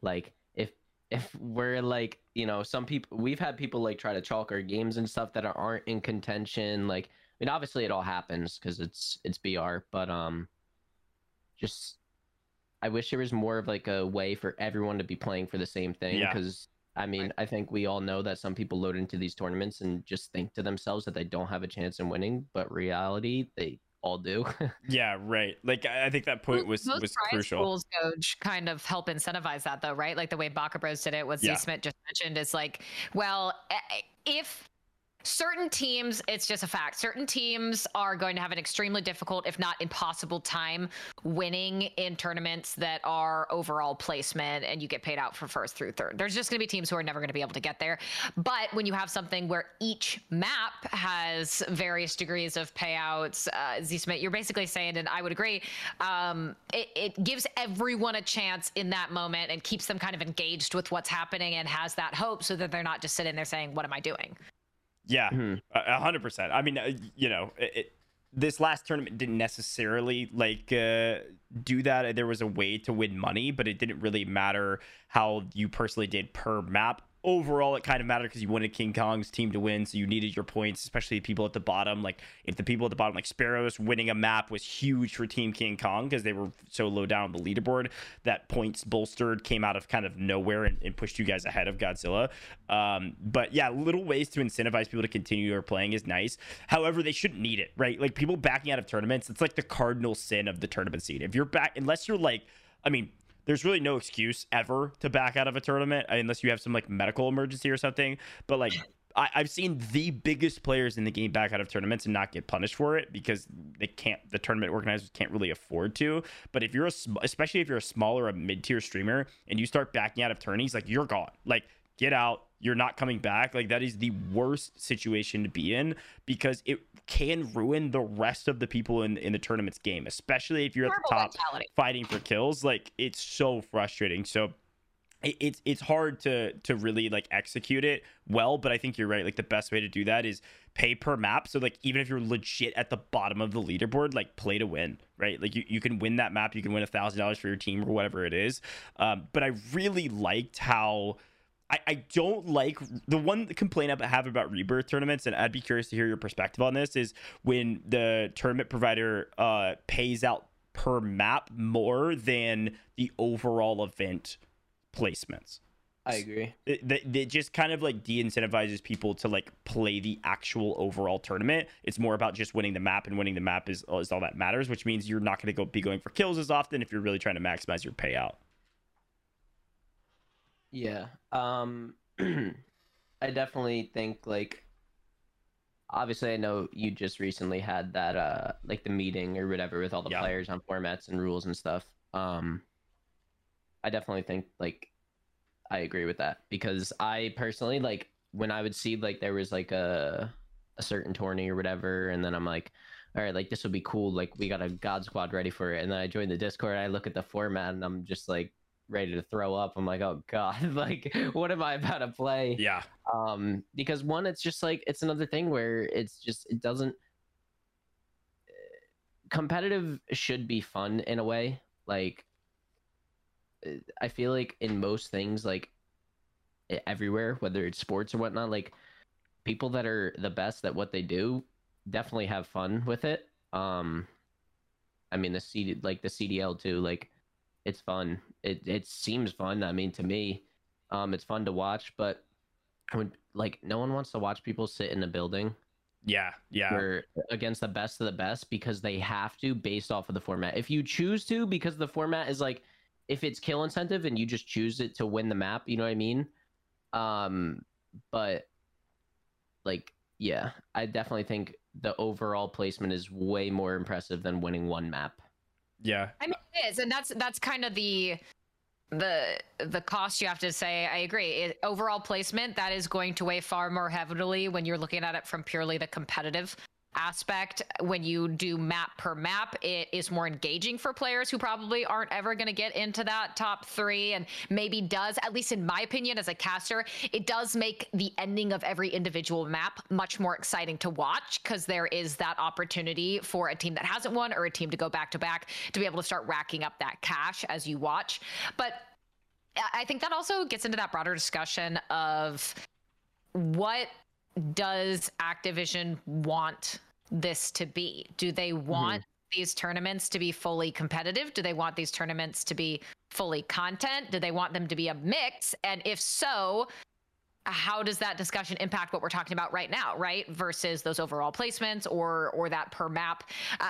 like if if we're like you know some people we've had people like try to chalk our games and stuff that aren't in contention like i mean obviously it all happens because it's it's br but um just i wish there was more of like a way for everyone to be playing for the same thing Yeah. because i mean i think we all know that some people load into these tournaments and just think to themselves that they don't have a chance in winning but reality they all do Yeah, right. Like I I think that point was Those was prize crucial. pools, Coach, kind of help incentivize that, though, right? Like the way Baka Bros did it, what Yeah. Z Smit just mentioned is like, well, if certain teams, it's just a fact, certain teams are going to have an extremely difficult, if not impossible, time winning in tournaments that are overall placement and you get paid out for first through third. There's just going to be teams who are never going to be able to get there. But when you have something where each map has various degrees of payouts, uh, Z Smit, you're basically saying, and I would agree, um, it, it gives everyone a chance in that moment and keeps them kind of engaged with what's happening and has that hope so that they're not just sitting there saying, What am I doing? Yeah, Mhm. a a hundred percent. I mean, uh, you know, it, it, this last tournament didn't necessarily like uh, do that. There was a way to win money, but it didn't really matter how you personally did per map. Overall it kind of mattered because you wanted King Kong's team to win, so you needed your points, especially the people at the bottom. Like if the people at the bottom, like Sparrows, winning a map was huge for Team King Kong because they were so low down the leaderboard. That points bolstered came out of kind of nowhere and, and pushed you guys ahead of Godzilla. Um, but yeah, little ways to incentivize people to continue or playing is nice. However, they shouldn't need it, right? Like people backing out of tournaments, it's like the cardinal sin of the tournament scene. If you're back, unless you're like, I mean, there's really no excuse ever to back out of a tournament unless you have some like medical emergency or something. But like I, have seen the biggest players in the game back out of tournaments and not get punished for it because they can't. The tournament organizers can't really afford to. But if you're a, especially if you're a smaller, a mid tier streamer, and you start backing out of tourneys, like you're gone. Like get out. You're not coming back. Like that is the worst situation to be in because it can ruin the rest of the people in in the tournament's game, especially if you're at the top mentality. fighting for kills. Like it's so frustrating. So it's it's hard to to really like execute it well but i think you're right like the best way to do that is pay per map so like even if you're legit at the bottom of the leaderboard like play to win right like you, you can win that map you can win a thousand dollars for your team or whatever it is um, but i really liked how I, I don't like the one complaint I have about rebirth tournaments, and I'd be curious to hear your perspective on this. Is when the tournament provider uh, pays out per map more than the overall event placements. I agree. It, it, it, just kind of like de-incentivizes people to like play the actual overall tournament. It's more about just winning the map, and winning the map is, is all that matters. Which means you're not going to go be going for kills as often if you're really trying to maximize your payout. Yeah. Um, I definitely think like. Obviously, I know you just recently had that uh like the meeting or whatever with all the yeah. players on formats and rules and stuff. Um, I definitely think like I agree with that because I personally like when I would see like there was like a a certain tourney or whatever, and then I'm like, all right, like this would be cool. Like we got a God Squad ready for it, and then I join the Discord. I look at the format, and I'm just like ready to throw up. I'm like, oh god, like what am I about to play? Yeah. Um, because one, it's just like it's another thing where it's just it doesn't. Competitive should be fun in a way. Like I feel like in most things, like everywhere, whether it's sports or whatnot, like people that are the best at what they do definitely have fun with it. Um, I mean the CD like the CDL too, like it's fun. It it seems fun. I mean to me, um, it's fun to watch, but when like no one wants to watch people sit in a building yeah, yeah. against the best of the best because they have to based off of the format. If you choose to because the format is like if it's kill incentive and you just choose it to win the map, you know what I mean? Um, but like, yeah, I definitely think the overall placement is way more impressive than winning one map. Yeah, I mean it is, and that's that's kind of the the the cost you have to say. I agree. It, overall placement that is going to weigh far more heavily when you're looking at it from purely the competitive aspect when you do map per map it is more engaging for players who probably aren't ever going to get into that top three and maybe does at least in my opinion as a caster it does make the ending of every individual map much more exciting to watch because there is that opportunity for a team that hasn't won or a team to go back to back to be able to start racking up that cash as you watch. But i think that also gets into that broader discussion of what does Activision want this to be? Do they want mm-hmm. these tournaments to be fully competitive? Do they want these tournaments to be fully content? Do they want them to be a mix? And if so, how does that discussion impact what we're talking about right now right? Versus those overall placements or or that per map.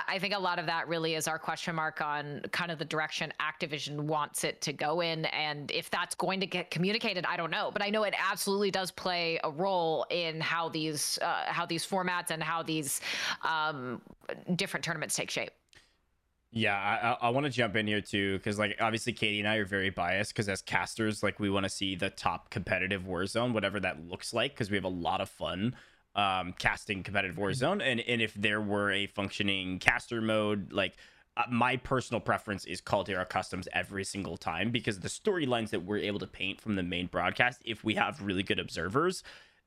I think a lot of that really is our question mark on kind of the direction activision wants it to go in. And if that's going to get communicated i don't know. But i know it absolutely does play a role in how these uh, how these formats and how these um, different tournaments take shape yeah, I, I want to jump in here too because like obviously Katie and I are very biased because as casters like we want to see the top competitive Warzone, whatever that looks like, because we have a lot of fun um, casting competitive mm-hmm. Warzone, and and if there were a functioning caster mode, like uh, my personal preference is Caldera Customs every single time because the storylines that we're able to paint from the main broadcast, if we have really good observers,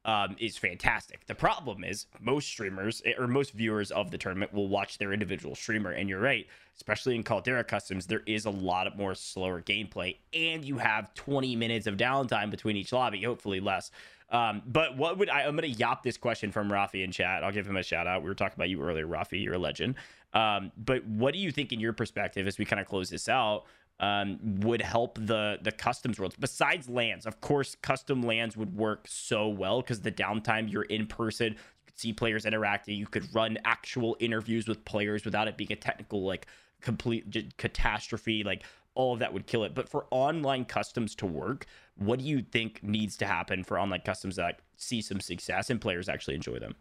um, is fantastic. The problem is most streamers eh, or most viewers of the tournament will watch their individual streamer, and you're right, especially in Caldera Customs, there is a lot of more slower gameplay, and you have 20 minutes of downtime between each lobby, hopefully less. Um, but what would I? I'm gonna yop this question from Rafi in chat. I'll give him a shout out. We were talking about you earlier, Rafi. You're a legend. Um, but what do you think, in your perspective, as we kind of close this out? Um, would help the the customs worlds. Besides lands, of course, custom lands would work so well because the downtime you're in person, you could see players interacting. You could run actual interviews with players without it being a technical like complete catastrophe. Like all of that would kill it. But for online customs to work, what do you think needs to happen for online customs that see some success and players actually enjoy them?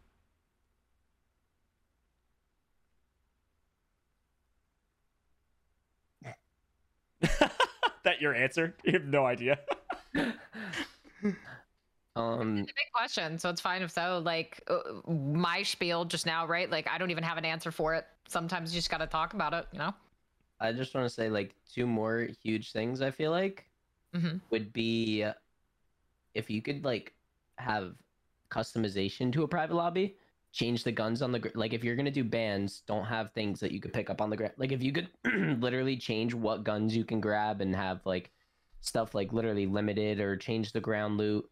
That your answer? You have no idea. um, it's a big question, so it's fine if so. Like uh, my spiel just now, right? Like I don't even have an answer for it. Sometimes you just got to talk about it, you know. I just want to say like two more huge things. I feel like mm-hmm. would be if you could like have customization to a private lobby change the guns on the like if you're gonna do bans don't have things that you could pick up on the ground like if you could literally change what guns you can grab and have like stuff like literally limited or change the ground loot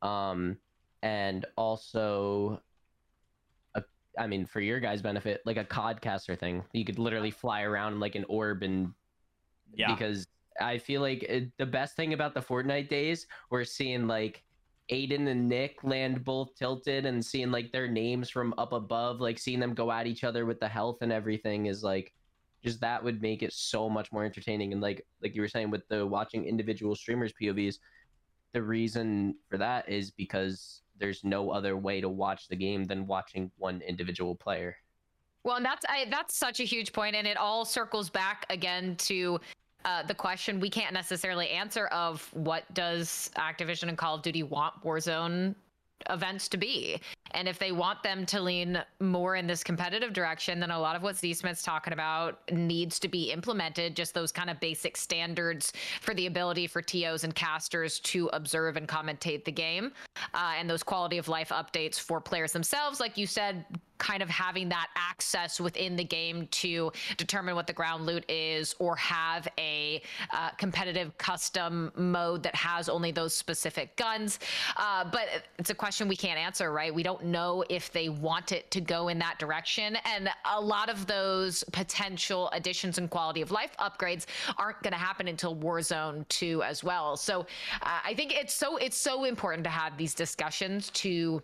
um and also a, I mean for your guys benefit like a codcaster thing. You could literally fly around like an orb and yeah. because i feel like it, the best thing about the fortnite days we're seeing like Aydan and Nick land both tilted and seeing like their names from up above, like seeing them go at each other with the health and everything is like just that would make it so much more entertaining. And like like you were saying with the watching individual streamers POVs, the reason for that is because there's no other way to watch the game than watching one individual player. Well, and that's I, that's such a huge point, and it all circles back again to uh, the question we can't necessarily answer of what does Activision and Call of Duty want Warzone events to be. And if they want them to lean more in this competitive direction, then a lot of what Z Smit's talking about needs to be implemented. Just those kind of basic standards for the ability for TOs and casters to observe and commentate the game, uh, and those quality of life updates for players themselves. Like you said, kind of having that access within the game to determine what the ground loot is or have a uh, competitive custom mode that has only those specific guns. Uh, but it's a question we can't answer, right? We don't know if they want it to go in that direction. And a lot of those potential additions and quality of life upgrades aren't going to happen until Warzone 2 as well. So uh, I think it's so it's so important to have these discussions to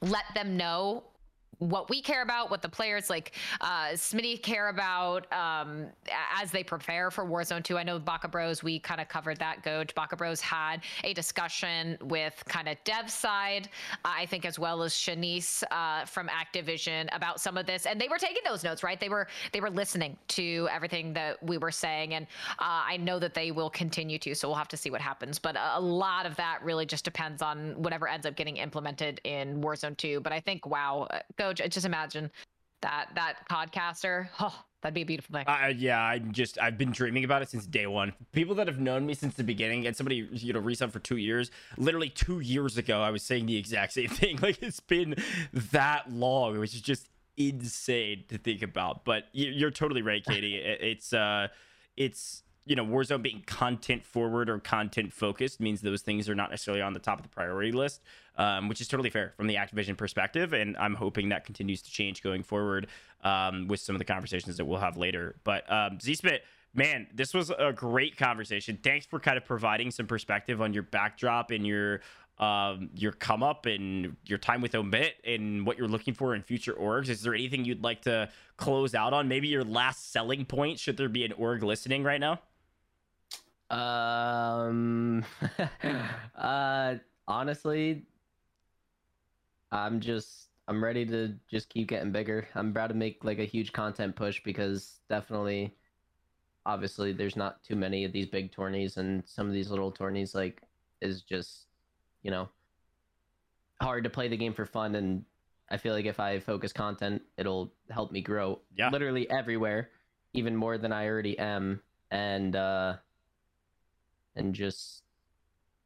let them know what we care about, what the players like uh, Smitty care about um, as they prepare for Warzone 2. I know Baka Bros, we kind of covered that. Gojj Baka Bros had a discussion with kind of dev side, I think, as well as Shanice uh, from Activision about some of this, and they were taking those notes, right? They were they were listening to everything that we were saying, and uh, I know that they will continue to. So we'll have to see what happens. But a lot of that really just depends on whatever ends up getting implemented in Warzone 2. But I think, wow, go just imagine that that podcaster. Oh, that'd be a beautiful thing. Uh, yeah, I just I've been dreaming about it since day one. People that have known me since the beginning, and somebody you know resub for two years. Literally two years ago, I was saying the exact same thing. Like it's been that long, which is just insane to think about. But you're totally right, Katie. It's uh, it's you know, Warzone being content forward or content focused means those things are not necessarily on the top of the priority list, um, which is totally fair from the Activision perspective. And I'm hoping that continues to change going forward um, with some of the conversations that we'll have later. But um, Z-Smit, man, this was a great conversation. Thanks for kind of providing some perspective on your backdrop and your um, your come up and your time with OMiT and what you're looking for in future orgs. Is there anything you'd like to close out on? Maybe your last selling point, should there be an org listening right now? Um, uh, honestly, I'm just I'm ready to just keep getting bigger. I'm about to make like a huge content push because definitely, obviously, there's not too many of these big tourneys, and some of these little tourneys like is just, you know, hard to play the game for fun. And I feel like if I focus content, it'll help me grow. Yeah. literally everywhere, even more than I already am. And uh and just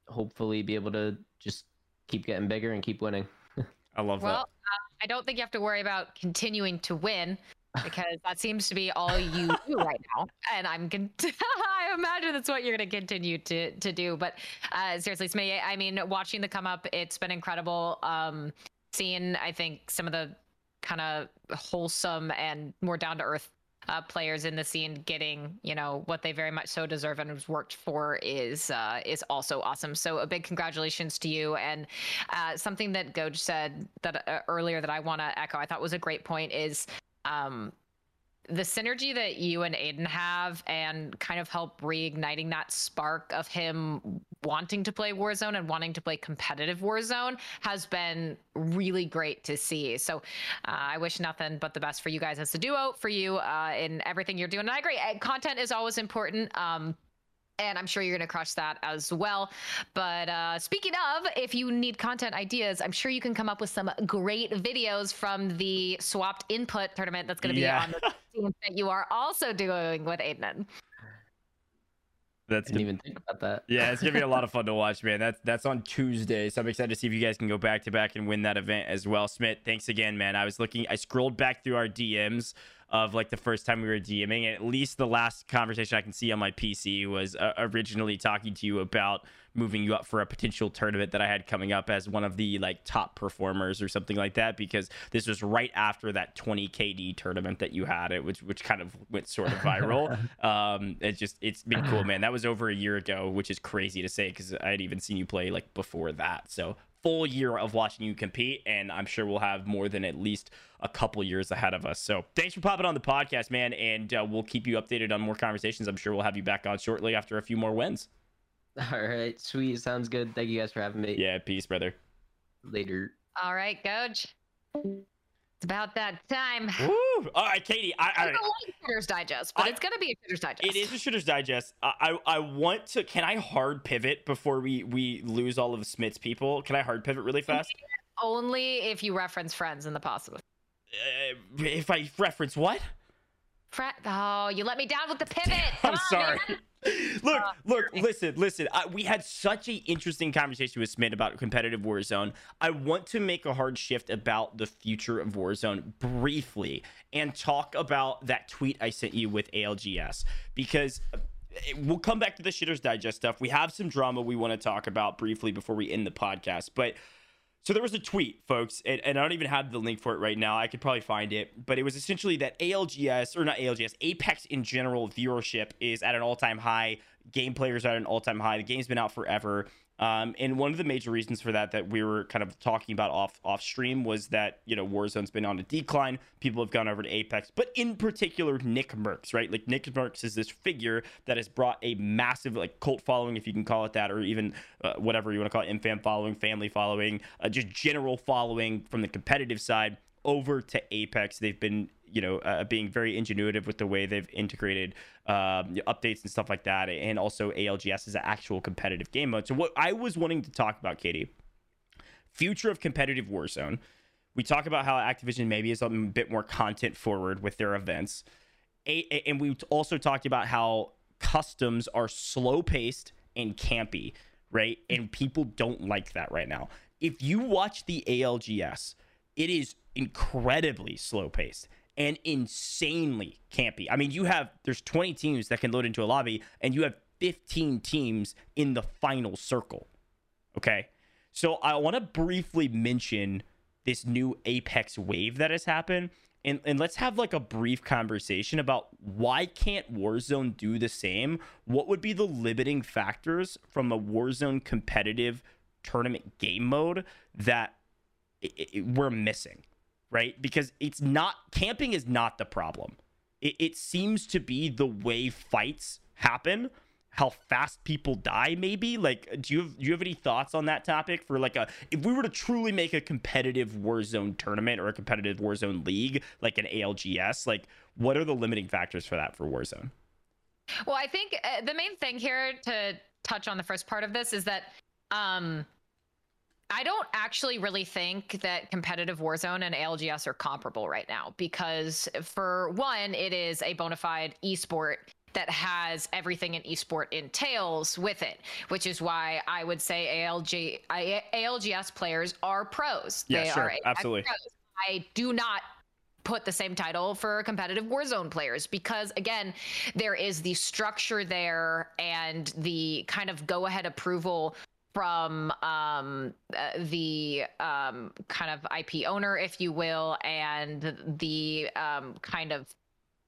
hopefully be able to just keep getting bigger and keep winning. I love that. Well, uh, I don't think you have to worry about continuing to win because that seems to be all you do right now. And I'm con- I imagine that's what you're going to continue to to do. But uh, seriously, Smee, I mean, watching the come up, it's been incredible. Um, seeing, I think, some of the kind of wholesome and more down to earth uh, players in the scene getting you know what they very much so deserve and has worked for is uh, is also awesome. So a big congratulations to you. And uh, something that Goj said that uh, earlier that I want to echo, I thought was a great point is um, the synergy that you and Aydan have and kind of help reigniting that spark of him wanting to play Warzone and wanting to play competitive Warzone has been really great to see. So uh, I wish nothing but the best for you guys as a duo, for you uh, in everything you're doing. And I agree, uh, content is always important. Um, and I'm sure you're going to crush that as well. But uh, speaking of, if you need content ideas, I'm sure you can come up with some great videos from the swapped input tournament that's going to be Yeah. on the team that you are also doing with Aydan. That's Didn't even think about that. Yeah, it's gonna be a lot of fun to watch, man. That's that's on Tuesday, so I'm excited to see if you guys can go back to back and win that event as well. Smit, thanks again, man. I was looking, I scrolled back through our DMs of like the first time we were DMing, and at least the last conversation I can see on my PC was uh, originally talking to you about moving you up for a potential tournament that I had coming up as one of the like top performers or something like that, because this was right after that 20 KD tournament that you had, it which which kind of went sort of viral. um, it's just it's been cool, man. That was over a year ago, which is crazy to say because I had even seen you play like before that. So full year of watching you compete, and I'm sure we'll have more than at least a couple years ahead of us. So thanks for popping on the podcast, man, and uh, we'll keep you updated on more conversations. I'm sure we'll have you back on shortly after a few more wins. All right, sweet. Sounds good. Thank you guys for having me. Yeah, peace, brother. Later. All right, Gojj. It's about that time. Woo! All right, Katie. I, I I, don't like Shooter's Digest, but I- it's to be a Shooter's Digest. It is a Shooter's Digest. I, I I want to. Can I hard pivot before we we lose all of Smit's people? Can I hard pivot really fast? Only if you reference friends in the possible. Uh, if I reference what? Fre- oh, you let me down with the pivot. Come I'm on, sorry. man. look, Uh, look, listen, listen. I, we had such a interesting conversation with Smit about competitive Warzone. I want to make a hard shift about the future of Warzone briefly and talk about that tweet I sent you with ALGS because uh, we'll come back to the Shitters Digest stuff. We have some drama we want to talk about briefly before we end the podcast, but. So there was a tweet, folks, and, and I don't even have the link for it right now. I could probably find it, but it was essentially that ALGS or not ALGS, Apex in general viewership is at an all-time high. Game players are at an all-time high. The game's been out forever. Um, and one of the major reasons for that that we were kind of talking about off off stream was that you know Warzone's been on a decline. People have gone over to Apex, but in particular Nickmercs, right? Like Nickmercs is this figure that has brought a massive like cult following, if you can call it that, or even uh, whatever you want to call it, infam following, family following, uh, just general following from the competitive side over to Apex. They've been, you know, uh, being very ingenuitive with the way they've integrated um, updates and stuff like that, and also ALGS is an actual competitive game mode. So what I was wanting to talk about, Katie, future of competitive Warzone. We talk about how Activision maybe is a bit more content forward with their events, a- and we also talked about how customs are slow paced and campy, right? And people don't like that right now. If you watch the ALGS, it is incredibly slow paced and insanely campy. I mean, you have there's 20 teams that can load into a lobby, and you have 15 teams in the final circle. Okay. So I want to briefly mention this new Apex wave that has happened. And, and let's have like a brief conversation about why can't Warzone do the same? What would be the limiting factors from a Warzone competitive tournament game mode that i i we're missing, right? Because it's not camping is not the problem. It, it seems to be the way fights happen how fast people die maybe like do you have do you have any thoughts on that topic for like a if we were to truly make a competitive warzone tournament or a competitive warzone league like an algs like what are the limiting factors for that for warzone Well, I think uh, the main thing here to touch on the first part of this is that um I don't actually really think that competitive Warzone and ALGS are comparable right now because for one, it is a bona fide esport that has everything an esport entails with it, which is why I would say ALG I, ALGS players are pros. Yeah, they sure, are absolutely. pros. I do not put the same title for competitive Warzone players because again, there is the structure there and the kind of go ahead approval from um, uh, the um, kind of IP owner, if you will, and the um, kind of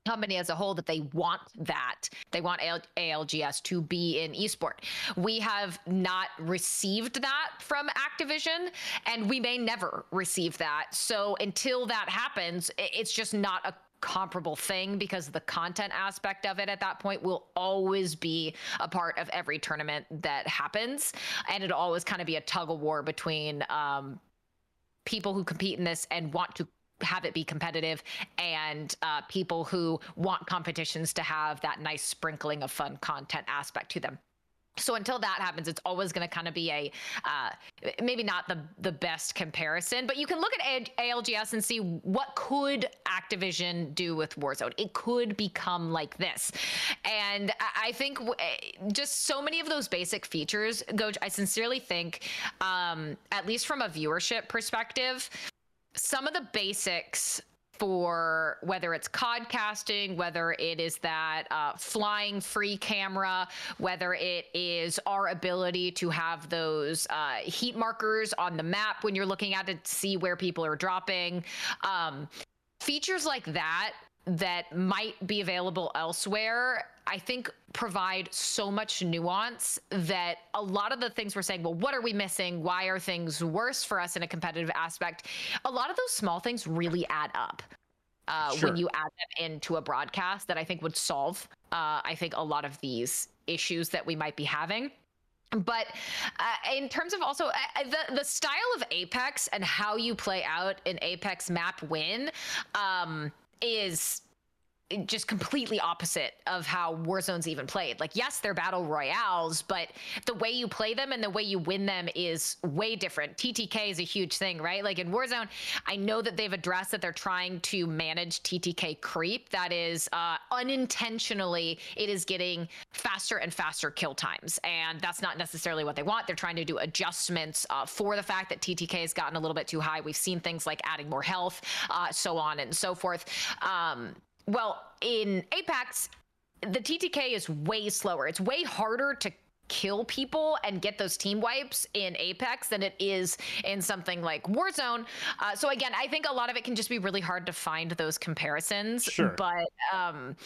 company as a whole that they want that they want ALGS to be in esport. We have not received that from Activision and we may never receive that. So until that happens, it's just not a comparable thing because the content aspect of it at that point will always be a part of every tournament that happens. And it'll always kind of be a tug of war between um, people who compete in this and want to have it be competitive and uh, people who want competitions to have that nice sprinkling of fun content aspect to them so until that happens it's always going to kind of be a uh, maybe not the the best comparison but you can look at algs and see what could activision do with warzone. It could become like this. And i think eh, just so many of those basic features go i sincerely think um, at least from a viewership perspective some of the basics for whether it's codcasting, whether it is that uh, flying free camera, whether it is our ability to have those uh, heat markers on the map when you're looking at it to see where people are dropping. Um, features like that that might be available elsewhere i think provide so much nuance that a lot of the things we're saying well what are we missing? Why are things worse for us in a competitive aspect? A lot of those small things really add up uh, Sure. when you add them into a broadcast that i think would solve uh, i think a lot of these issues that we might be having. But uh, in terms of also uh, the the style of Apex and how you play out an Apex map win um, is just completely opposite of how Warzone's even played. Like, yes, they're battle royales, but the way you play them and the way you win them is way different. TTK is a huge thing, right? Like in Warzone, I know that they've addressed that they're trying to manage TTK creep. That is uh, unintentionally, it is getting faster and faster kill times, and that's not necessarily what they want. They're trying to do adjustments uh, for the fact that TTK has gotten a little bit too high. We've seen things like adding more health, uh, so on and so forth. Um, well, in Apex, the TTK is way slower. It's way harder to kill people and get those team wipes in Apex than it is in something like Warzone. Uh, so again, I think a lot of it can just be really hard to find those comparisons. Sure. But um,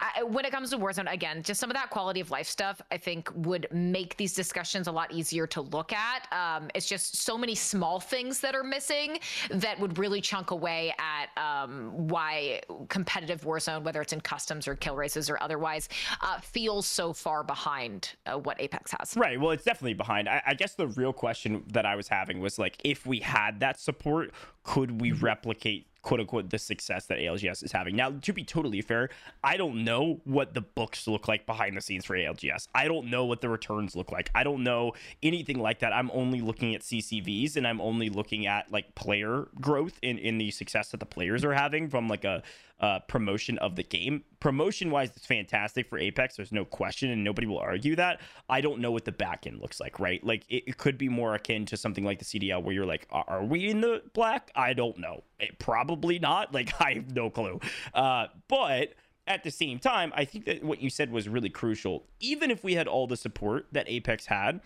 I, when it comes to Warzone, again, just some of that quality of life stuff, I think would make these discussions a lot easier to look at. Um, it's just so many small things that are missing that would really chunk away at um, why competitive Warzone, whether it's in customs or kill races or otherwise, uh, feels so far behind uh, what Apex has. Right. Well, it's definitely behind. I, I guess the real question that I was having was like, if we had that support, could we replicate quote unquote the success that ALGS is having? Now, to be totally fair, I don't know what the books look like behind the scenes for ALGS. I don't know what the returns look like. I don't know anything like that. I'm only looking at CCVs and I'm only looking at like player growth in in the success that the players are having from like a uh, promotion of the game. Promotion wise, it's fantastic for Apex. There's no question, and nobody will argue that. I don't know what the back end looks like, right? Like it, it could be more akin to something like the CDL where you're like, are, are we in the black? I don't know. It, probably not. Like I have no clue. Uh, but at the same time, I think that what you said was really crucial. Even if we had all the support that Apex had,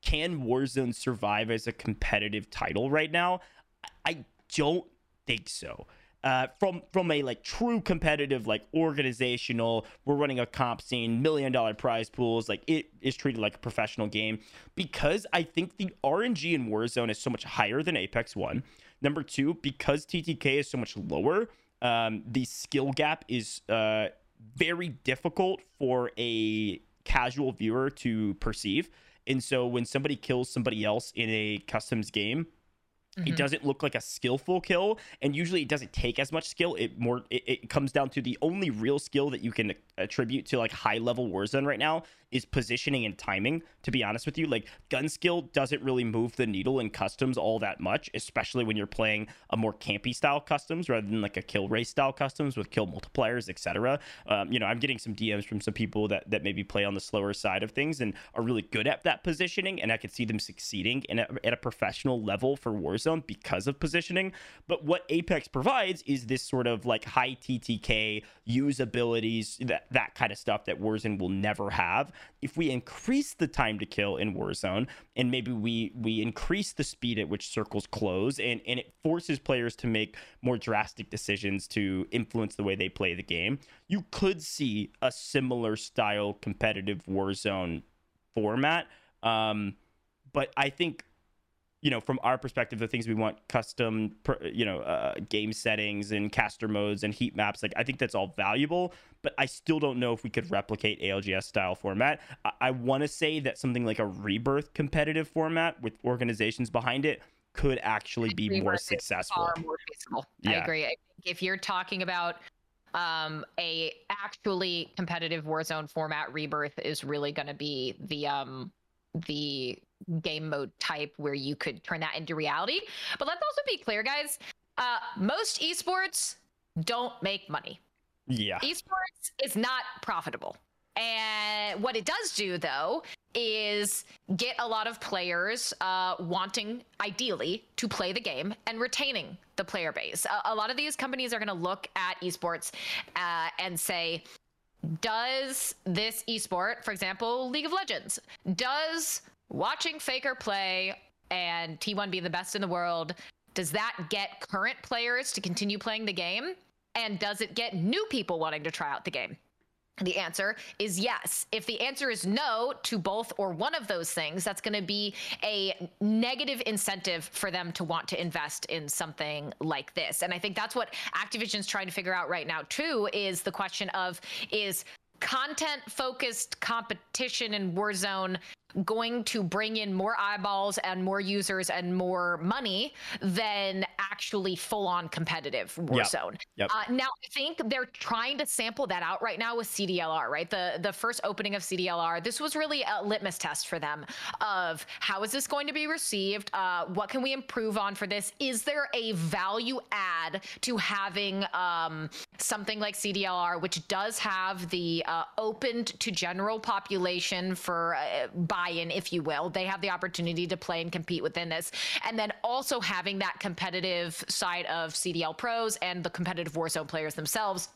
can Warzone survive as a competitive title right now? I don't think so. Uh, from from a like true competitive like organizational we're running a comp scene million dollar prize pools like it is treated like a professional game. Because i think the rng in warzone is so much higher than apex 1 number two because ttk is so much lower um, the skill gap is uh, very difficult for a casual viewer to perceive. And so when somebody kills somebody else in a customs game it mm-hmm. doesn't look like a skillful kill and usually it doesn't take as much skill. It more it, it comes down to the only real skill that you can uh, attribute to like high level warzone right now is positioning and timing. To be honest with you, like gun skill doesn't really move the needle in customs all that much, especially when you're playing a more campy style customs rather than like a kill race style customs with kill multipliers, etc. Um, you know, I'm getting some DMs from some people that that maybe play on the slower side of things and are really good at that positioning, and I could see them succeeding in a, at a professional level for Warzone because of positioning. But what Apex provides is this sort of like high TTK use abilities, that that kind of stuff that Warzone will never have. If we increase the time to kill in Warzone, and maybe we we increase the speed at which circles close, and and it forces players to make more drastic decisions to influence the way they play the game, you could see a similar style competitive Warzone format. Um, but I think you know, from our perspective, the things we want custom, you know, uh, game settings and caster modes and heat maps, like I think that's all valuable. But I still don't know if we could replicate ALGS style format. I, I want to say that something like a rebirth competitive format with organizations behind it could actually be rebirth more successful. More feasible. Yeah. I agree. I if you're talking about um, a actually competitive Warzone format, rebirth is really going to be the um the game mode type where you could turn that into reality. But let's also be clear, guys. Uh, most esports don't make money. Yeah. Esports is not profitable. And what it does do, though, is get a lot of players uh, wanting, ideally, to play the game and retaining the player base. A, a lot of these companies are going to look at esports uh, and say, does this esport, for example, League of Legends, does watching Faker play and T1 be the best in the world, does that get current players to continue playing the game? And does it get new people wanting to try out the game? The answer is yes. If the answer is no to both or one of those things, that's going to be a negative incentive for them to want to invest in something like this. And I think that's what Activision's trying to figure out right now, too, is the question of is content focused competition in Warzone going to bring in more eyeballs and more users and more money than actually full on competitive Warzone. Yep. Yep. Uh, now, I think they're trying to sample that out right now with CDLR, right? The the first opening of CDLR, this was really a litmus test for them of how is this going to be received? Uh, what can we improve on for this? Is there a value add to having um, something like CDLR, which does have the uh, opened to general population for uh, buy-in, if you will. They have the opportunity to play and compete within this, and then also having that competitive side of CDL pros and the competitive Warzone players themselves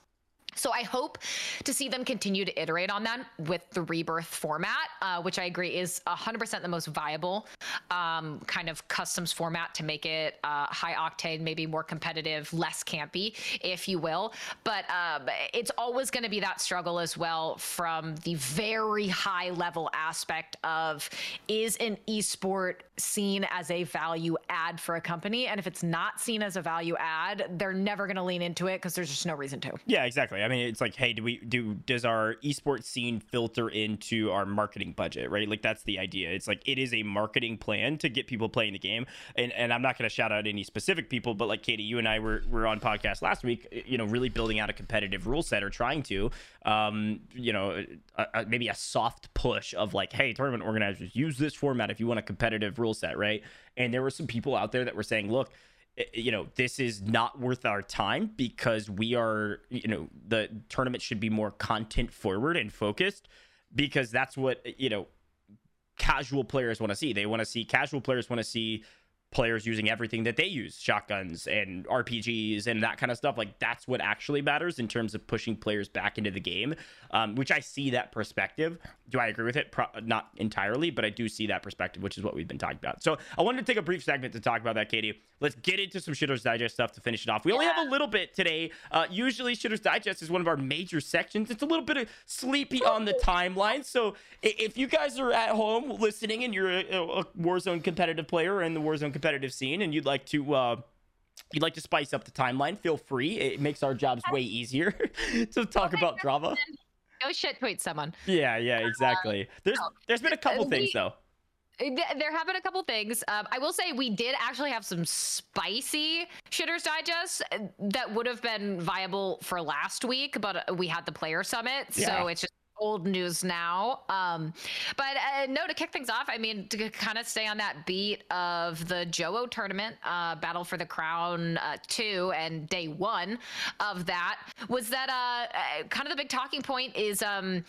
so I hope to see them continue to iterate on that with the rebirth format, uh, which I agree is 100% the most viable um, kind of customs format to make it uh, high octane, maybe more competitive, less campy, if you will. But um, it's always going to be that struggle as well from the very high level aspect of is an esport seen as a value add for a company? And if it's not seen as a value add, they're never going to lean into it because there's just no reason to. Yeah, exactly. I mean, it's like, hey, do we do does our esports scene filter into our marketing budget, right? Like that's the idea. It's like it is a marketing plan to get people playing the game. And and I'm not going to shout out any specific people, but like Katie, you and I were were on podcast last week, you know, really building out a competitive rule set or trying to um, you know, a, a, maybe a soft push of like, hey, tournament organizers, use this format if you want a competitive rule set, right? And there were some people out there that were saying, look, Eh, you know this is not worth our time because we are you know the tournament should be more content forward and focused because that's what you know casual players want to see. They want to see casual players want to see players using everything that they use shotguns and rpgs and that kind of stuff like that's what actually matters in terms of pushing players back into the game um, which i see that perspective. Do i agree with it? Pro- not entirely but i do see that perspective which is what we've been talking about. So i wanted to take a brief segment to talk about that katie. Let's get into some shitters digest stuff to finish it off. We only have a little bit today. Uh, usually shitters digest is one of our major sections. It's a little bit of sleepy on the timeline. So if you guys are at home listening and you're a, a warzone competitive player in the warzone competitive scene and you'd like to uh, you'd like to spice up the timeline, feel free. It makes our jobs way easier to talk about drama. Go shit tweet someone. Yeah, yeah, exactly. There's there's been a couple uh, things though. There have been a couple things. Um, I will say we did actually have some spicy shitters digest that would have been viable for last week, but we had the player summit, yeah. so it's just old news now. Um, but uh, no, to kick things off, I mean, to kind of stay on that beat of the Joe tournament, uh, Battle for the Crown uh, 2 and day one of that, was that uh, uh, kind of the big talking point is. Um,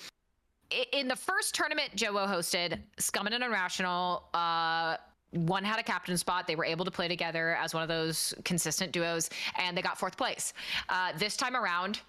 in the first tournament Joe hosted, Scummn and Irrational uh, one had a captain spot. They were able to play together as one of those consistent duos, and they got fourth place. Uh, this time around,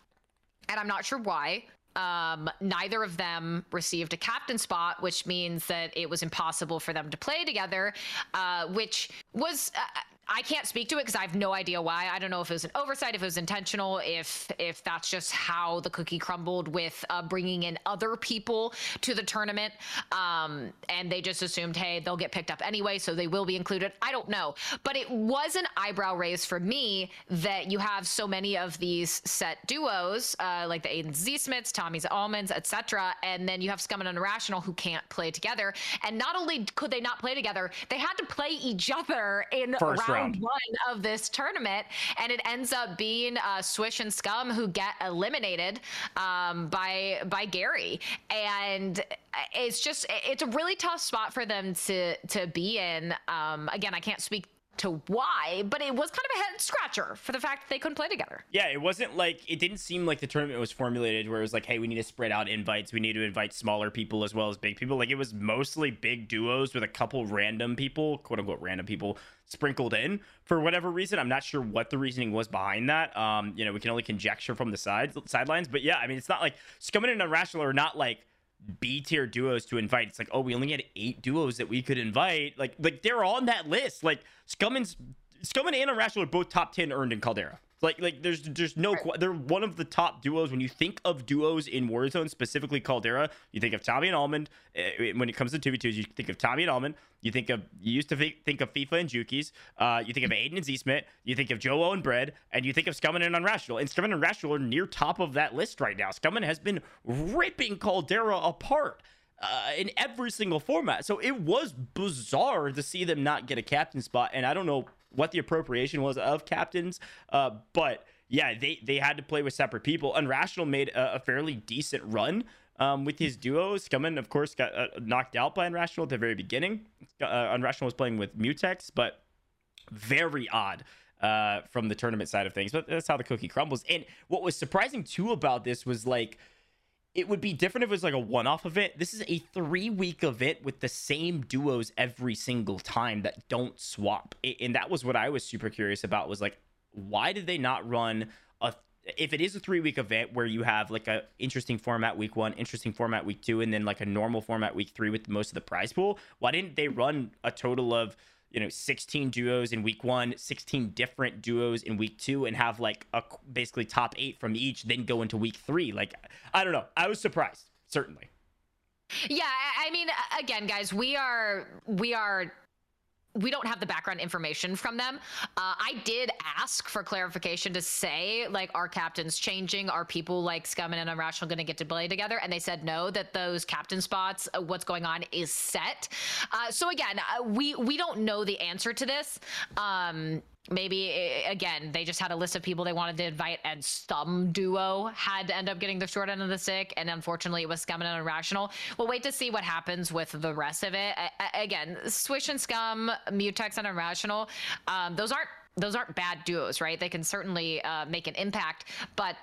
and I'm not sure why. Um, neither of them received a captain spot, which means that it was impossible for them to play together, uh, which was. Uh, I can't speak to it because I have no idea why. I don't know if it was an oversight, if it was intentional, if if that's just how the cookie crumbled with uh, bringing in other people to the tournament, um, and they just assumed, hey, they'll get picked up anyway, so they will be included. I don't know, but it was an eyebrow raise for me that you have so many of these set duos, uh, like the Aydan Z Smits, Tommey's Almonds, etc., and then you have Scum and Irrational who can't play together. And not only could they not play together, they had to play each other in First round. One of this tournament, and it ends up being uh, Swish and Scum who get eliminated um, by by Gary, and it's just it's a really tough spot for them to to be in. Um, again, I can't speak to why, but it was kind of a head scratcher for the fact that they couldn't play together. Yeah, it wasn't like it didn't seem like the tournament was formulated where it was like, hey, we need to spread out invites. We need to invite smaller people as well as big people. Like it was mostly big duos with a couple random people, quote unquote random people, sprinkled in for whatever reason. I'm not sure what the reasoning was behind that. Um, you know, we can only conjecture from the sides sidelines, but yeah, I mean, it's not like Scummn and Irrational are not like B tier duos to invite. It's like, oh, we only had eight duos that we could invite. Like, like they're on that list. Like Scummn's Scummn and Irrational are both top ten earned in Caldera. Like, like there's there's no right. they're one of the top duos. When you think of duos in Warzone, specifically Caldera, you think of Tommey and Almond. Uh, when it comes to two v twos, you think of Tommey and Almond. You think of you used to think of FIFA and Jukeyz. Uh, you think of Aydan and Z Smit. You think of Joe and Bread, and you think of Scummn and Unrational. And Scummn and Unrational are near top of that list right now. Scummn has been ripping Caldera apart. Uh, in every single format. So it was bizarre to see them not get a captain spot. And I don't know what the appropriation was of captains, uh, but yeah, they they had to play with separate people. Unrational made a, a fairly decent run um, with his duos. Scummn, of course, got uh, knocked out by Unrational at the very beginning. Uh, Unrational was playing with Mutex, but very odd uh, from the tournament side of things. But that's how the cookie crumbles. And what was surprising too about this was like it would be different if it was like a one-off event. This is a three-week event with the same duos every single time that don't swap. And that was what I was super curious about. Was like, why did they not run a? If it is a three-week event where you have like a interesting format week one, interesting format week two, and then like a normal format week three with most of the prize pool, why didn't they run a total of you know 16 duos in week one 16 different duos in week two and have like a basically top eight from each then go into week three. Like i don't know. I was surprised certainly. Yeah i mean again guys we are we are we don't have the background information from them. Uh, I did ask for clarification to say, like, are captains changing? Are people like Scummn and Irrational going to get to play together? And they said no, that those captain spots, uh, what's going on is set. Uh, so again, uh, we we don't know the answer to this. Um, maybe again they just had a list of people they wanted to invite and some duo had to end up getting the short end of the stick and unfortunately it was scum and irrational. We'll wait to see what happens with the rest of it. Again swish and scum mutex and irrational um, those aren't those aren't bad duos right? They can certainly uh, make an impact but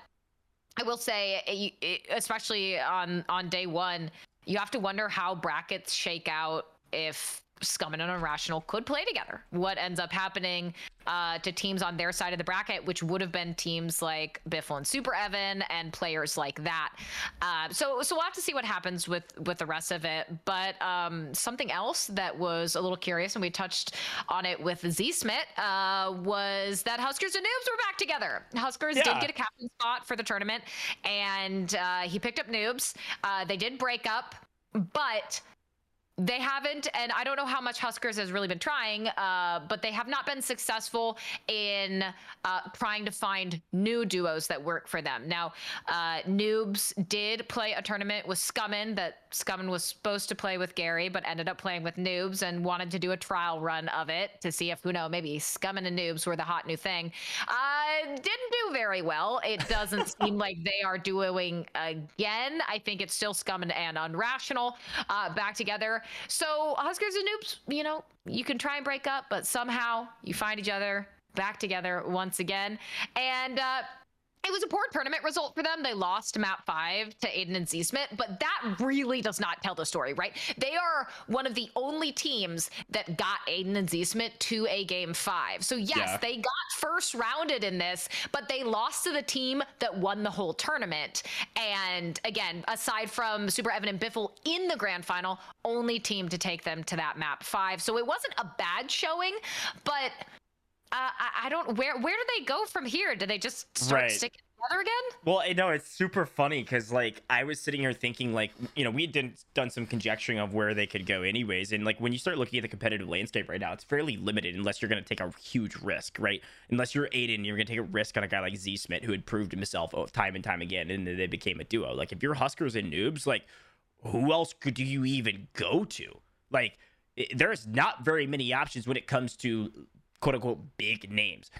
i will say especially on on day one you have to wonder how brackets shake out if Scummn and Irrational could play together. What ends up happening uh, to teams on their side of the bracket, which would have been teams like Biffle and Super Evan and players like that. Uh, so, so we'll have to see what happens with with the rest of it. But um, something else that was a little curious, and we touched on it with Z Smit, uh, was that HusKerrs and Newbz were back together. HusKerrs yeah. did get a captain spot for the tournament, and uh, he picked up Newbz. Uh, they did break up, but they haven't, and I don't know how much HusKerrs has really been trying, uh, but they have not been successful in uh, trying to find new duos that work for them. Now, uh, Newbz did play a tournament with Scummn that Scummn was supposed to play with Gary, but ended up playing with Newbz and wanted to do a trial run of it to see if, who know, maybe Scummn and Newbz were the hot new thing. Uh, didn't do very well. It doesn't seem like they are doing again. I think it's still Scummn and, and unrational uh, back together. So HusKerrs and Newbz, you know, you can try and break up, but somehow you find each other back together once again. And uh, it was a poor tournament result for them. They lost map five to Aydan and Z-Smit, but that really does not tell the story, right? They are one of the only teams that got Aydan and Z-Smit to a game five. So yes, yeah. they got first rounded in this, but they lost to the team that won the whole tournament. And again, aside from Super Evan and Biffle in the grand final, only team to take them to that map five. So it wasn't a bad showing, but uh, I, I, don't. Where where do they go from here? Do they just start right. sticking together again? Well, I know it's super funny because like I was sitting here thinking like you know we had done, done some conjecturing of where they could go anyways, and like when you start looking at the competitive landscape right now, it's fairly limited unless you're going to take a huge risk, right? Unless you're Aydan, you're going to take a risk on a guy like Z Smit who had proved himself time and time again, and then they became a duo. Like if you're HusKerrs and Newbz, like who else could you even go to? Like there's not very many options when it comes to quote unquote big names.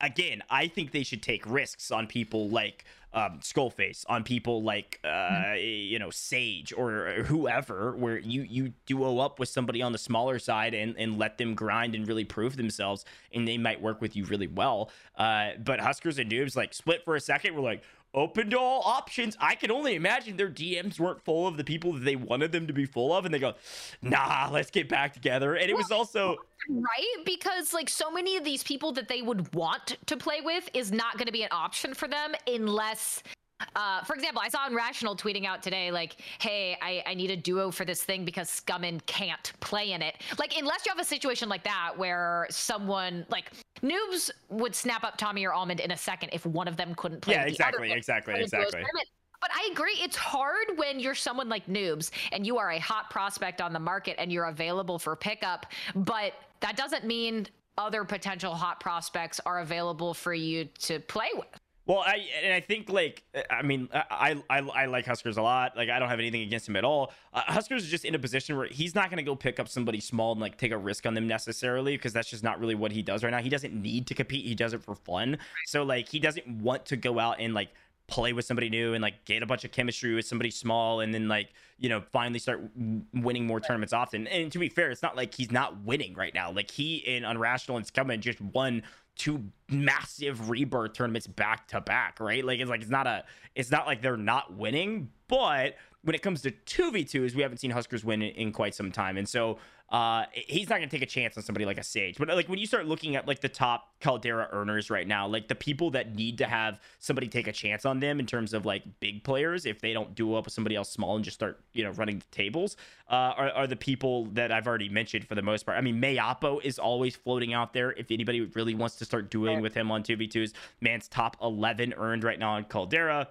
Again, I think they should take risks on people like um, Skullface, on people like uh, mm-hmm. you know Sage or whoever, where you you duo up with somebody on the smaller side and and let them grind and really prove themselves, and they might work with you really well. Uh, but HusKerrs and Newbz like split for a second. We're like, open to all options. I can only imagine their DMs weren't full of the people that they wanted them to be full of, and they go, "Nah, let's get back together." And it was also right because like so many of these people that they would want to play with is not going to be an option for them unless uh, for example, I saw Irrational tweeting out today, like, hey, I, I need a duo for this thing because Scummn can't play in it. Like, unless you have a situation like that where someone, like, Newbz would snap up Tommey or Almond in a second if one of them couldn't play. Yeah, exactly, exactly, exactly. But I agree, it's hard when you're someone like Newbz and you are a hot prospect on the market and you're available for pickup, but that doesn't mean other potential hot prospects are available for you to play with. Well, I and I think like I mean I I, I like HusKerrs a lot. Like I don't have anything against him at all. Uh, HusKerrs is just in a position where he's not going to go pick up somebody small and like take a risk on them necessarily because that's just not really what he does right now. He doesn't need to compete. He does it for fun. So like he doesn't want to go out and like play with somebody new and like get a bunch of chemistry with somebody small and then like you know finally start winning more tournaments often and to be fair it's not like he's not winning right now like he in unrational and Scummn just won two massive rebirth tournaments back to back, right? Like it's like it's not a it's not like they're not winning, but when it comes to 2v2s, we haven't seen HusKerrs win in, in quite some time. And so uh, he's not going to take a chance on somebody like a Sage. But like when you start looking at like the top Caldera earners right now, like the people that need to have somebody take a chance on them in terms of like big players, if they don't duo up with somebody else small and just start you know running the tables, uh, are, are the people that I've already mentioned for the most part. I mean, Mayapo is always floating out there. If anybody really wants to start doing with him on 2v2s, man's top 11 earned right now on Caldera.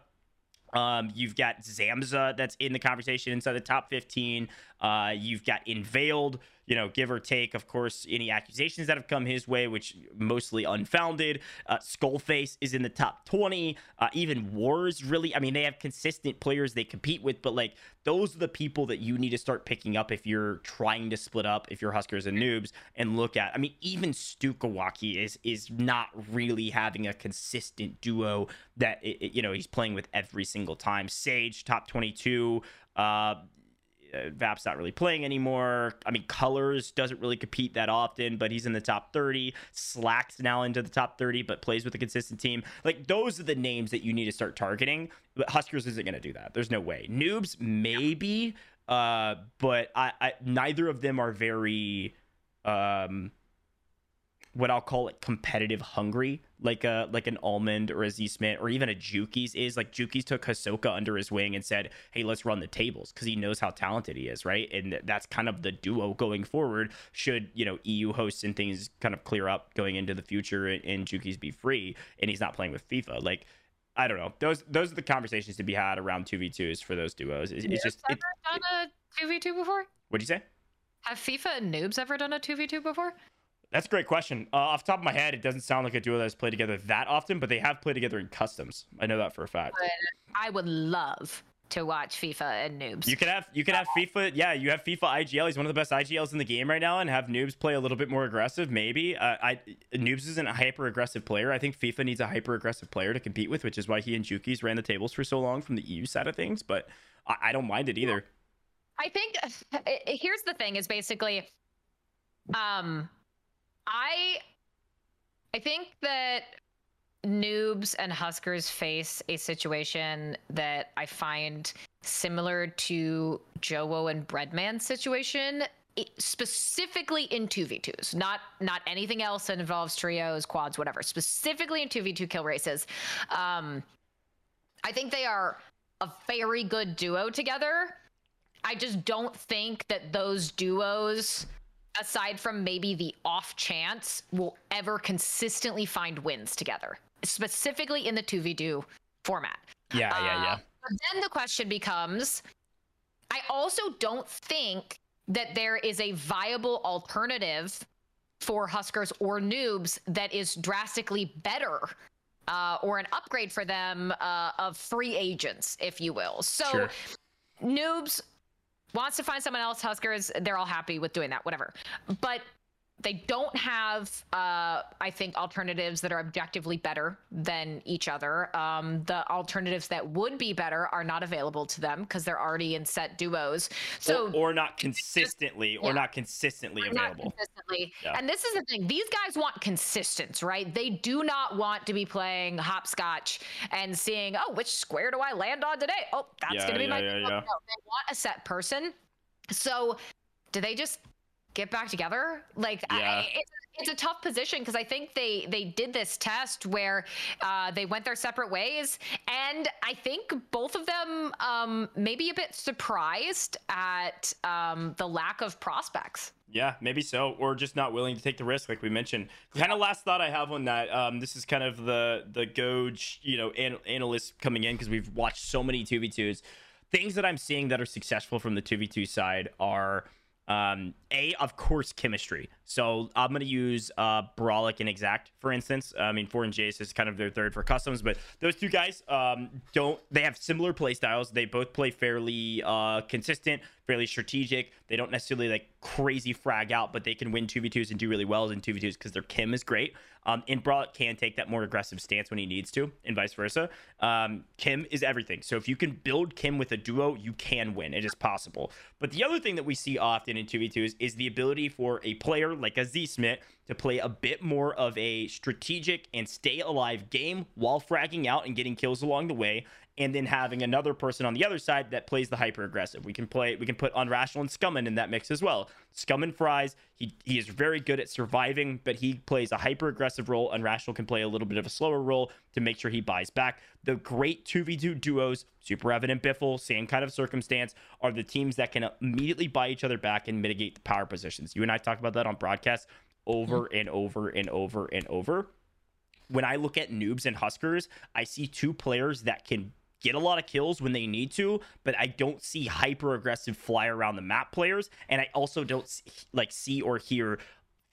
Um, you've got Zamza that's in the conversation inside the top 15. Uh, you've got Inveiled, you know, give or take, of course, any accusations that have come his way, which mostly unfounded. Uh, Skullface is in the top 20. Uh, even Wars, really, I mean, they have consistent players they compete with, but like those are the people that you need to start picking up if you're trying to split up, if you're HusKerrs and Newbz, and look at. I mean, even Stukawaki is is not really having a consistent duo that it, you know he's playing with every single time. Sage top 22. Uh, uh, Vap's not really playing anymore. I mean, Colors doesn't really compete that often, but he's in the top 30. Slack's now into the top 30, but plays with a consistent team. Like, those are the names that you need to start targeting. But HusKerrs isn't going to do that. There's no way. Newbz, maybe, uh, but I, I neither of them are very. Um, what I'll call it competitive hungry, like a like an almond or a Z Smit or even a Jukeyz is. Like Jukeyz took Hisoka under his wing and said, "Hey, let's run the tables," because he knows how talented he is, right? And that's kind of the duo going forward. Should you know EU hosts and things kind of clear up going into the future and, and Jukeyz be free and he's not playing with FIFA, like. I don't know. Those those are the conversations to be had around two v twos for those duos. It's, it's just ever done a two v two before. What'd you say? Have FIFA and Newbz ever done a two v two before? That's a great question. Uh, off top of my head, it doesn't sound like a duo that's played together that often, but they have played together in customs. I know that for a fact. I would love to watch FIFA and Newbz. You could have you could have FIFA. Yeah, you have FIFA IGL. He's one of the best IGLs in the game right now, and have Newbz play a little bit more aggressive. Maybe uh, I Newbz isn't a hyper aggressive player. I think FIFA needs a hyper aggressive player to compete with, which is why he and Jukeyz ran the tables for so long from the EU side of things. But I, I don't mind it either. I think here's the thing: is basically, um, I I think that Newbz and HusKerrs face a situation that I find similar to Jowo and Breadman's situation specifically in 2v2s not not anything else that involves trios quads whatever. Specifically in 2v2 kill races. Um i think they are a very good duo together. I just don't think that those duos aside from maybe the off chance will ever consistently find wins together specifically in the 2v2 format. Yeah, yeah, yeah. Uh, but then the question becomes I also don't think that there is a viable alternative for HusKerrs or Newbz that is drastically better uh, or an upgrade for them uh, of free agents, if you will. So, sure. Newbz wants to find someone else. HusKerrs, they're all happy with doing that, whatever. But they don't have uh, i think alternatives that are objectively better than each other. Um, the alternatives that would be better are not available to them because they're already in set duos. So or, or not consistently or yeah. not consistently or available. not consistently. Yeah. and this is the thing these guys want consistency right? They do not want to be playing hopscotch and seeing oh which square do i land on today? Oh that's yeah, gonna be my yeah, no, they want a set person. So do they just get back together. Like yeah. I, it's, it's a tough position because I think they they did this test where uh, they went their separate ways, and I think both of them um, maybe a bit surprised at um, the lack of prospects. Yeah, maybe so, or just not willing to take the risk, like we mentioned. Kind of last thought I have on that. Um, this is kind of the the Gojj, you know, an- analysts coming in because we've watched so many two v twos. Things that I'm seeing that are successful from the two v two side are um, a, of course, chemistry. So I'm going to use uh, Braalik and Exzachtt, for instance. I mean, Four and Jace is kind of their third for customs, but those two guys um, don't, they have similar play styles. They both play fairly uh, consistent, fairly strategic. They don't necessarily like crazy frag out, but they can win 2v2s and do really well in 2v2s because their Kim is great. Um, and Braalik can take that more aggressive stance when he needs to, and vice versa. Um, Kim is everything. So if you can build Kim with a duo, you can win. It is possible. But the other thing that we see often in 2v2s is the ability for a player like a Z Smit to play a bit more of a strategic and stay alive game while fragging out and getting kills along the way and then having another person on the other side that plays the hyper aggressive. We can play we can put Unrational and Scummn in that mix as well. Scummn fries, he he is very good at surviving, but he plays a hyper aggressive role. Unrational can play a little bit of a slower role to make sure he buys back. The great 2v2 duos, Super Evident Biffle, same kind of circumstance, are the teams that can immediately buy each other back and mitigate the power positions. You and I talked about that on broadcast over mm-hmm. and over and over and over. When I look at Newbz and HusKerrs, I see two players that can get a lot of kills when they need to, but I don't see hyper aggressive fly around the map players, and I also don't see, like see or hear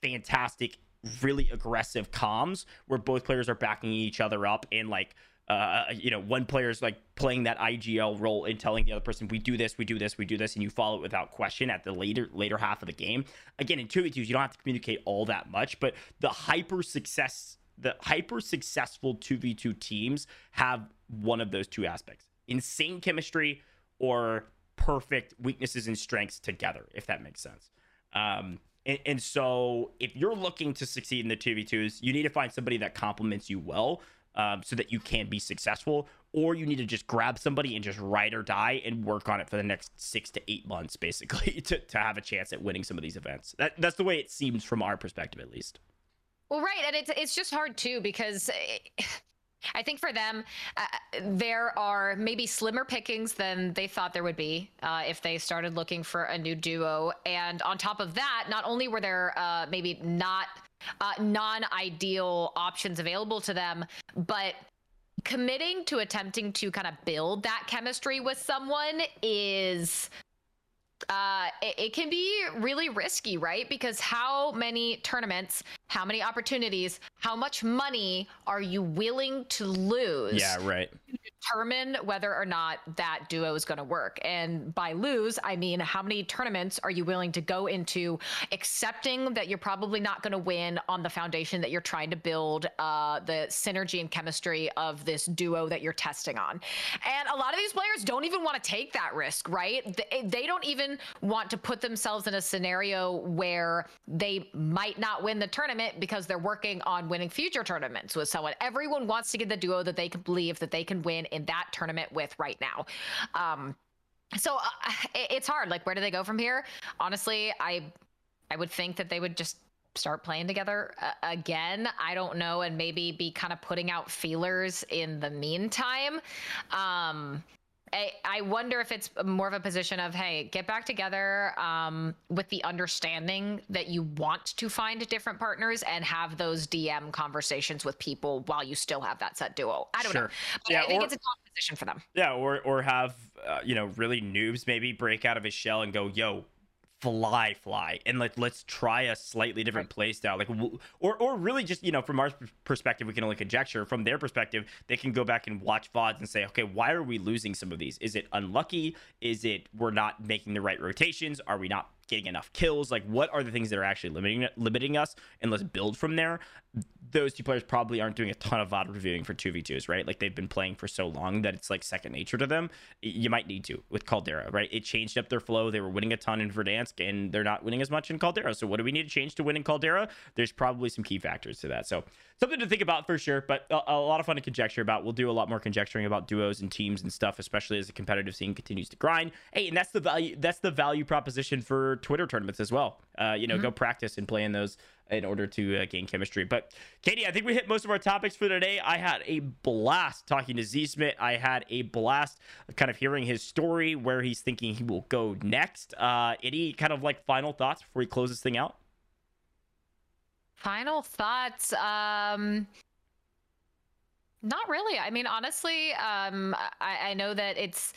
fantastic, really aggressive comms where both players are backing each other up and like. Uh, you know, one player's like playing that IGL role and telling the other person, "We do this, we do this, we do this," and you follow it without question at the later later half of the game. Again, in two v twos, you don't have to communicate all that much, but the hyper success the hyper successful 2v2 teams have one of those two aspects insane chemistry or perfect weaknesses and strengths together, if that makes sense. Um, and, and, so if you're looking to succeed in the 2v2s, you need to find somebody that complements you well um, so that you can be successful, or you need to just grab somebody and just ride or die and work on it for the next six to eight months, basically, to, to have a chance at winning some of these events. That, that's the way it seems from our perspective, at least. Well, right, and it's it's just hard too because. I think for them, uh, there are maybe slimmer pickings than they thought there would be uh, if they started looking for a new duo. And on top of that, not only were there uh, maybe not uh, non ideal options available to them, but committing to attempting to kind of build that chemistry with someone is uh, it, it, can be really risky, right? Because how many tournaments, how many opportunities, how much money are you willing to lose? Yeah, right. Determine whether or not that duo is going to work. And by lose, I mean how many tournaments are you willing to go into accepting that you're probably not going to win on the foundation that you're trying to build uh, the synergy and chemistry of this duo that you're testing on. And a lot of these players don't even want to take that risk, right? They, they don't even want to put themselves in a scenario where they might not win the tournament because they're working on winning future tournaments with someone. Everyone wants to get the duo that they can believe that they can win in that tournament with right now. Um, so uh, it's hard. Like, where do they go from here? Honestly, I I would think that they would just start playing together uh, again. I don't know, and maybe be kind of putting out feelers in the meantime. Um, I, I wonder if it's more of a position of, hey, get back together um, with the understanding that you want to find different partners and have those DM conversations with people while you still have that set duo. I don't sure. know. But yeah, I think or, it's a tough position for them. Yeah, or or have uh, you know really Newbz maybe break out of his shell and go, yo, fly fly and like let's try a slightly different play style. Like or or really just you know from our perspective we can only conjecture. From their perspective they can go back and watch vods and say okay why are we losing some of these? Is it unlucky? Is it we're not making the right rotations? Are we not getting enough kills? Like what are the things that are actually limiting limiting us? And let's build from there those two players probably aren't doing a ton of VOD reviewing for 2v2s, right? Like they've been playing for so long that it's like second nature to them. You might need to with Caldera, right? It changed up their flow. They were winning a ton in Verdansk and they're not winning as much in Caldera. So what do we need to change to win in Caldera? There's probably some key factors to that. So something to think about for sure, but a, a lot of fun to conjecture about. We'll do a lot more conjecturing about duos and teams and stuff, especially as the competitive scene continues to grind. Hey, and that's the value that's the value proposition for Twitter tournaments as well. Uh, you know, mm-hmm. go practice and play in those in order to uh, gain chemistry. But Katie, I think we hit most of our topics for today. I had a blast talking to Z Smit. I had a blast kind of hearing his story, where he's thinking he will go next. Uh, any kind of like final thoughts before we close this thing out? Final thoughts. Um, not really. I mean, honestly, um, I, I know that it's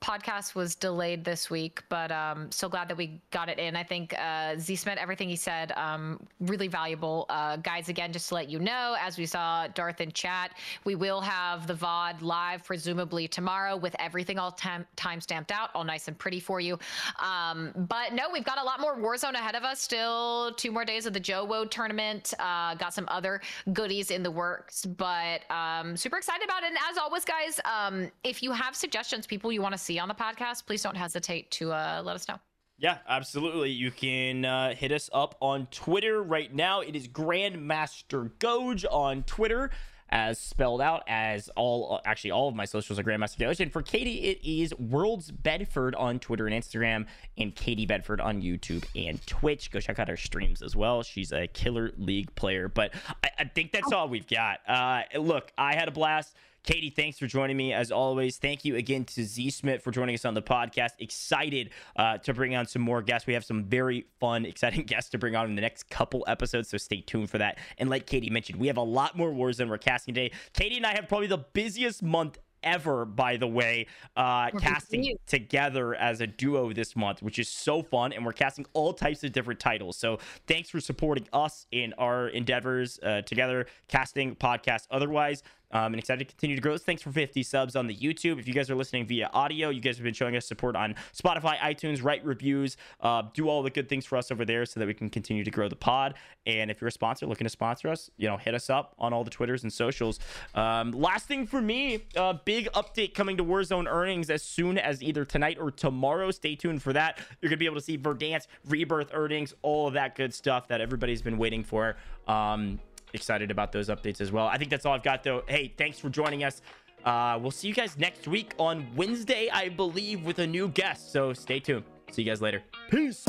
podcast was delayed this week, but um, so glad that we got it in. I think uh, Z Smit, everything he said, um, really valuable. Uh, guys, again, just to let you know, as we saw Darth in chat, we will have the VOD live presumably tomorrow with everything all time time stamped out, all nice and pretty for you. Um, but no, we've got a lot more Warzone ahead of us. Still two more days of the Joe Woe tournament. Uh, got some other goodies in the works, but um, super excited about it. And as always, guys, um, if you have suggestions, people you want to see on the podcast, please don't hesitate to uh, let us know. Yeah, absolutely. You can uh, hit us up on Twitter right now. It is Grandmaster Gojj on Twitter, as spelled out as all actually all of my socials are Grandmaster Gojj. And for Katie, it is Worlds Bedford on Twitter and Instagram, and Katie Bedford on YouTube and Twitch. Go check out her streams as well. She's a killer league player. But I, I think that's all we've got. Uh, look, I had a blast. Katie, thanks for joining me as always. Thank you again to Z Smit for joining us on the podcast. Excited uh, to bring on some more guests. We have some very fun, exciting guests to bring on in the next couple episodes, so stay tuned for that. And like Katie mentioned, we have a lot more Warzone we're casting today. Katie and I have probably the busiest month ever, by the way, uh, casting together as a duo this month, which is so fun. And we're casting all types of different titles. So thanks for supporting us in our endeavors uh, together, casting, podcast, otherwise. Um, and excited to continue to grow. Thanks for 50 subs on the YouTube. If you guys are listening via audio, you guys have been showing us support on Spotify, iTunes, write reviews, uh, do all the good things for us over there so that we can continue to grow the pod. And if you're a sponsor looking to sponsor us, you know, hit us up on all the Twitters and socials. Um, last thing for me, uh, big update coming to Warzone earnings as soon as either tonight or tomorrow. Stay tuned for that. You're to be able to see Verdansk, Rebirth earnings, all of that good stuff that everybody's been waiting for. Um, excited about those updates as well. I think that's all I've got, though. Hey, thanks for joining us. Uh, we'll see you guys next week on Wednesday, I believe, with a new guest. So stay tuned. See you guys later. Peace.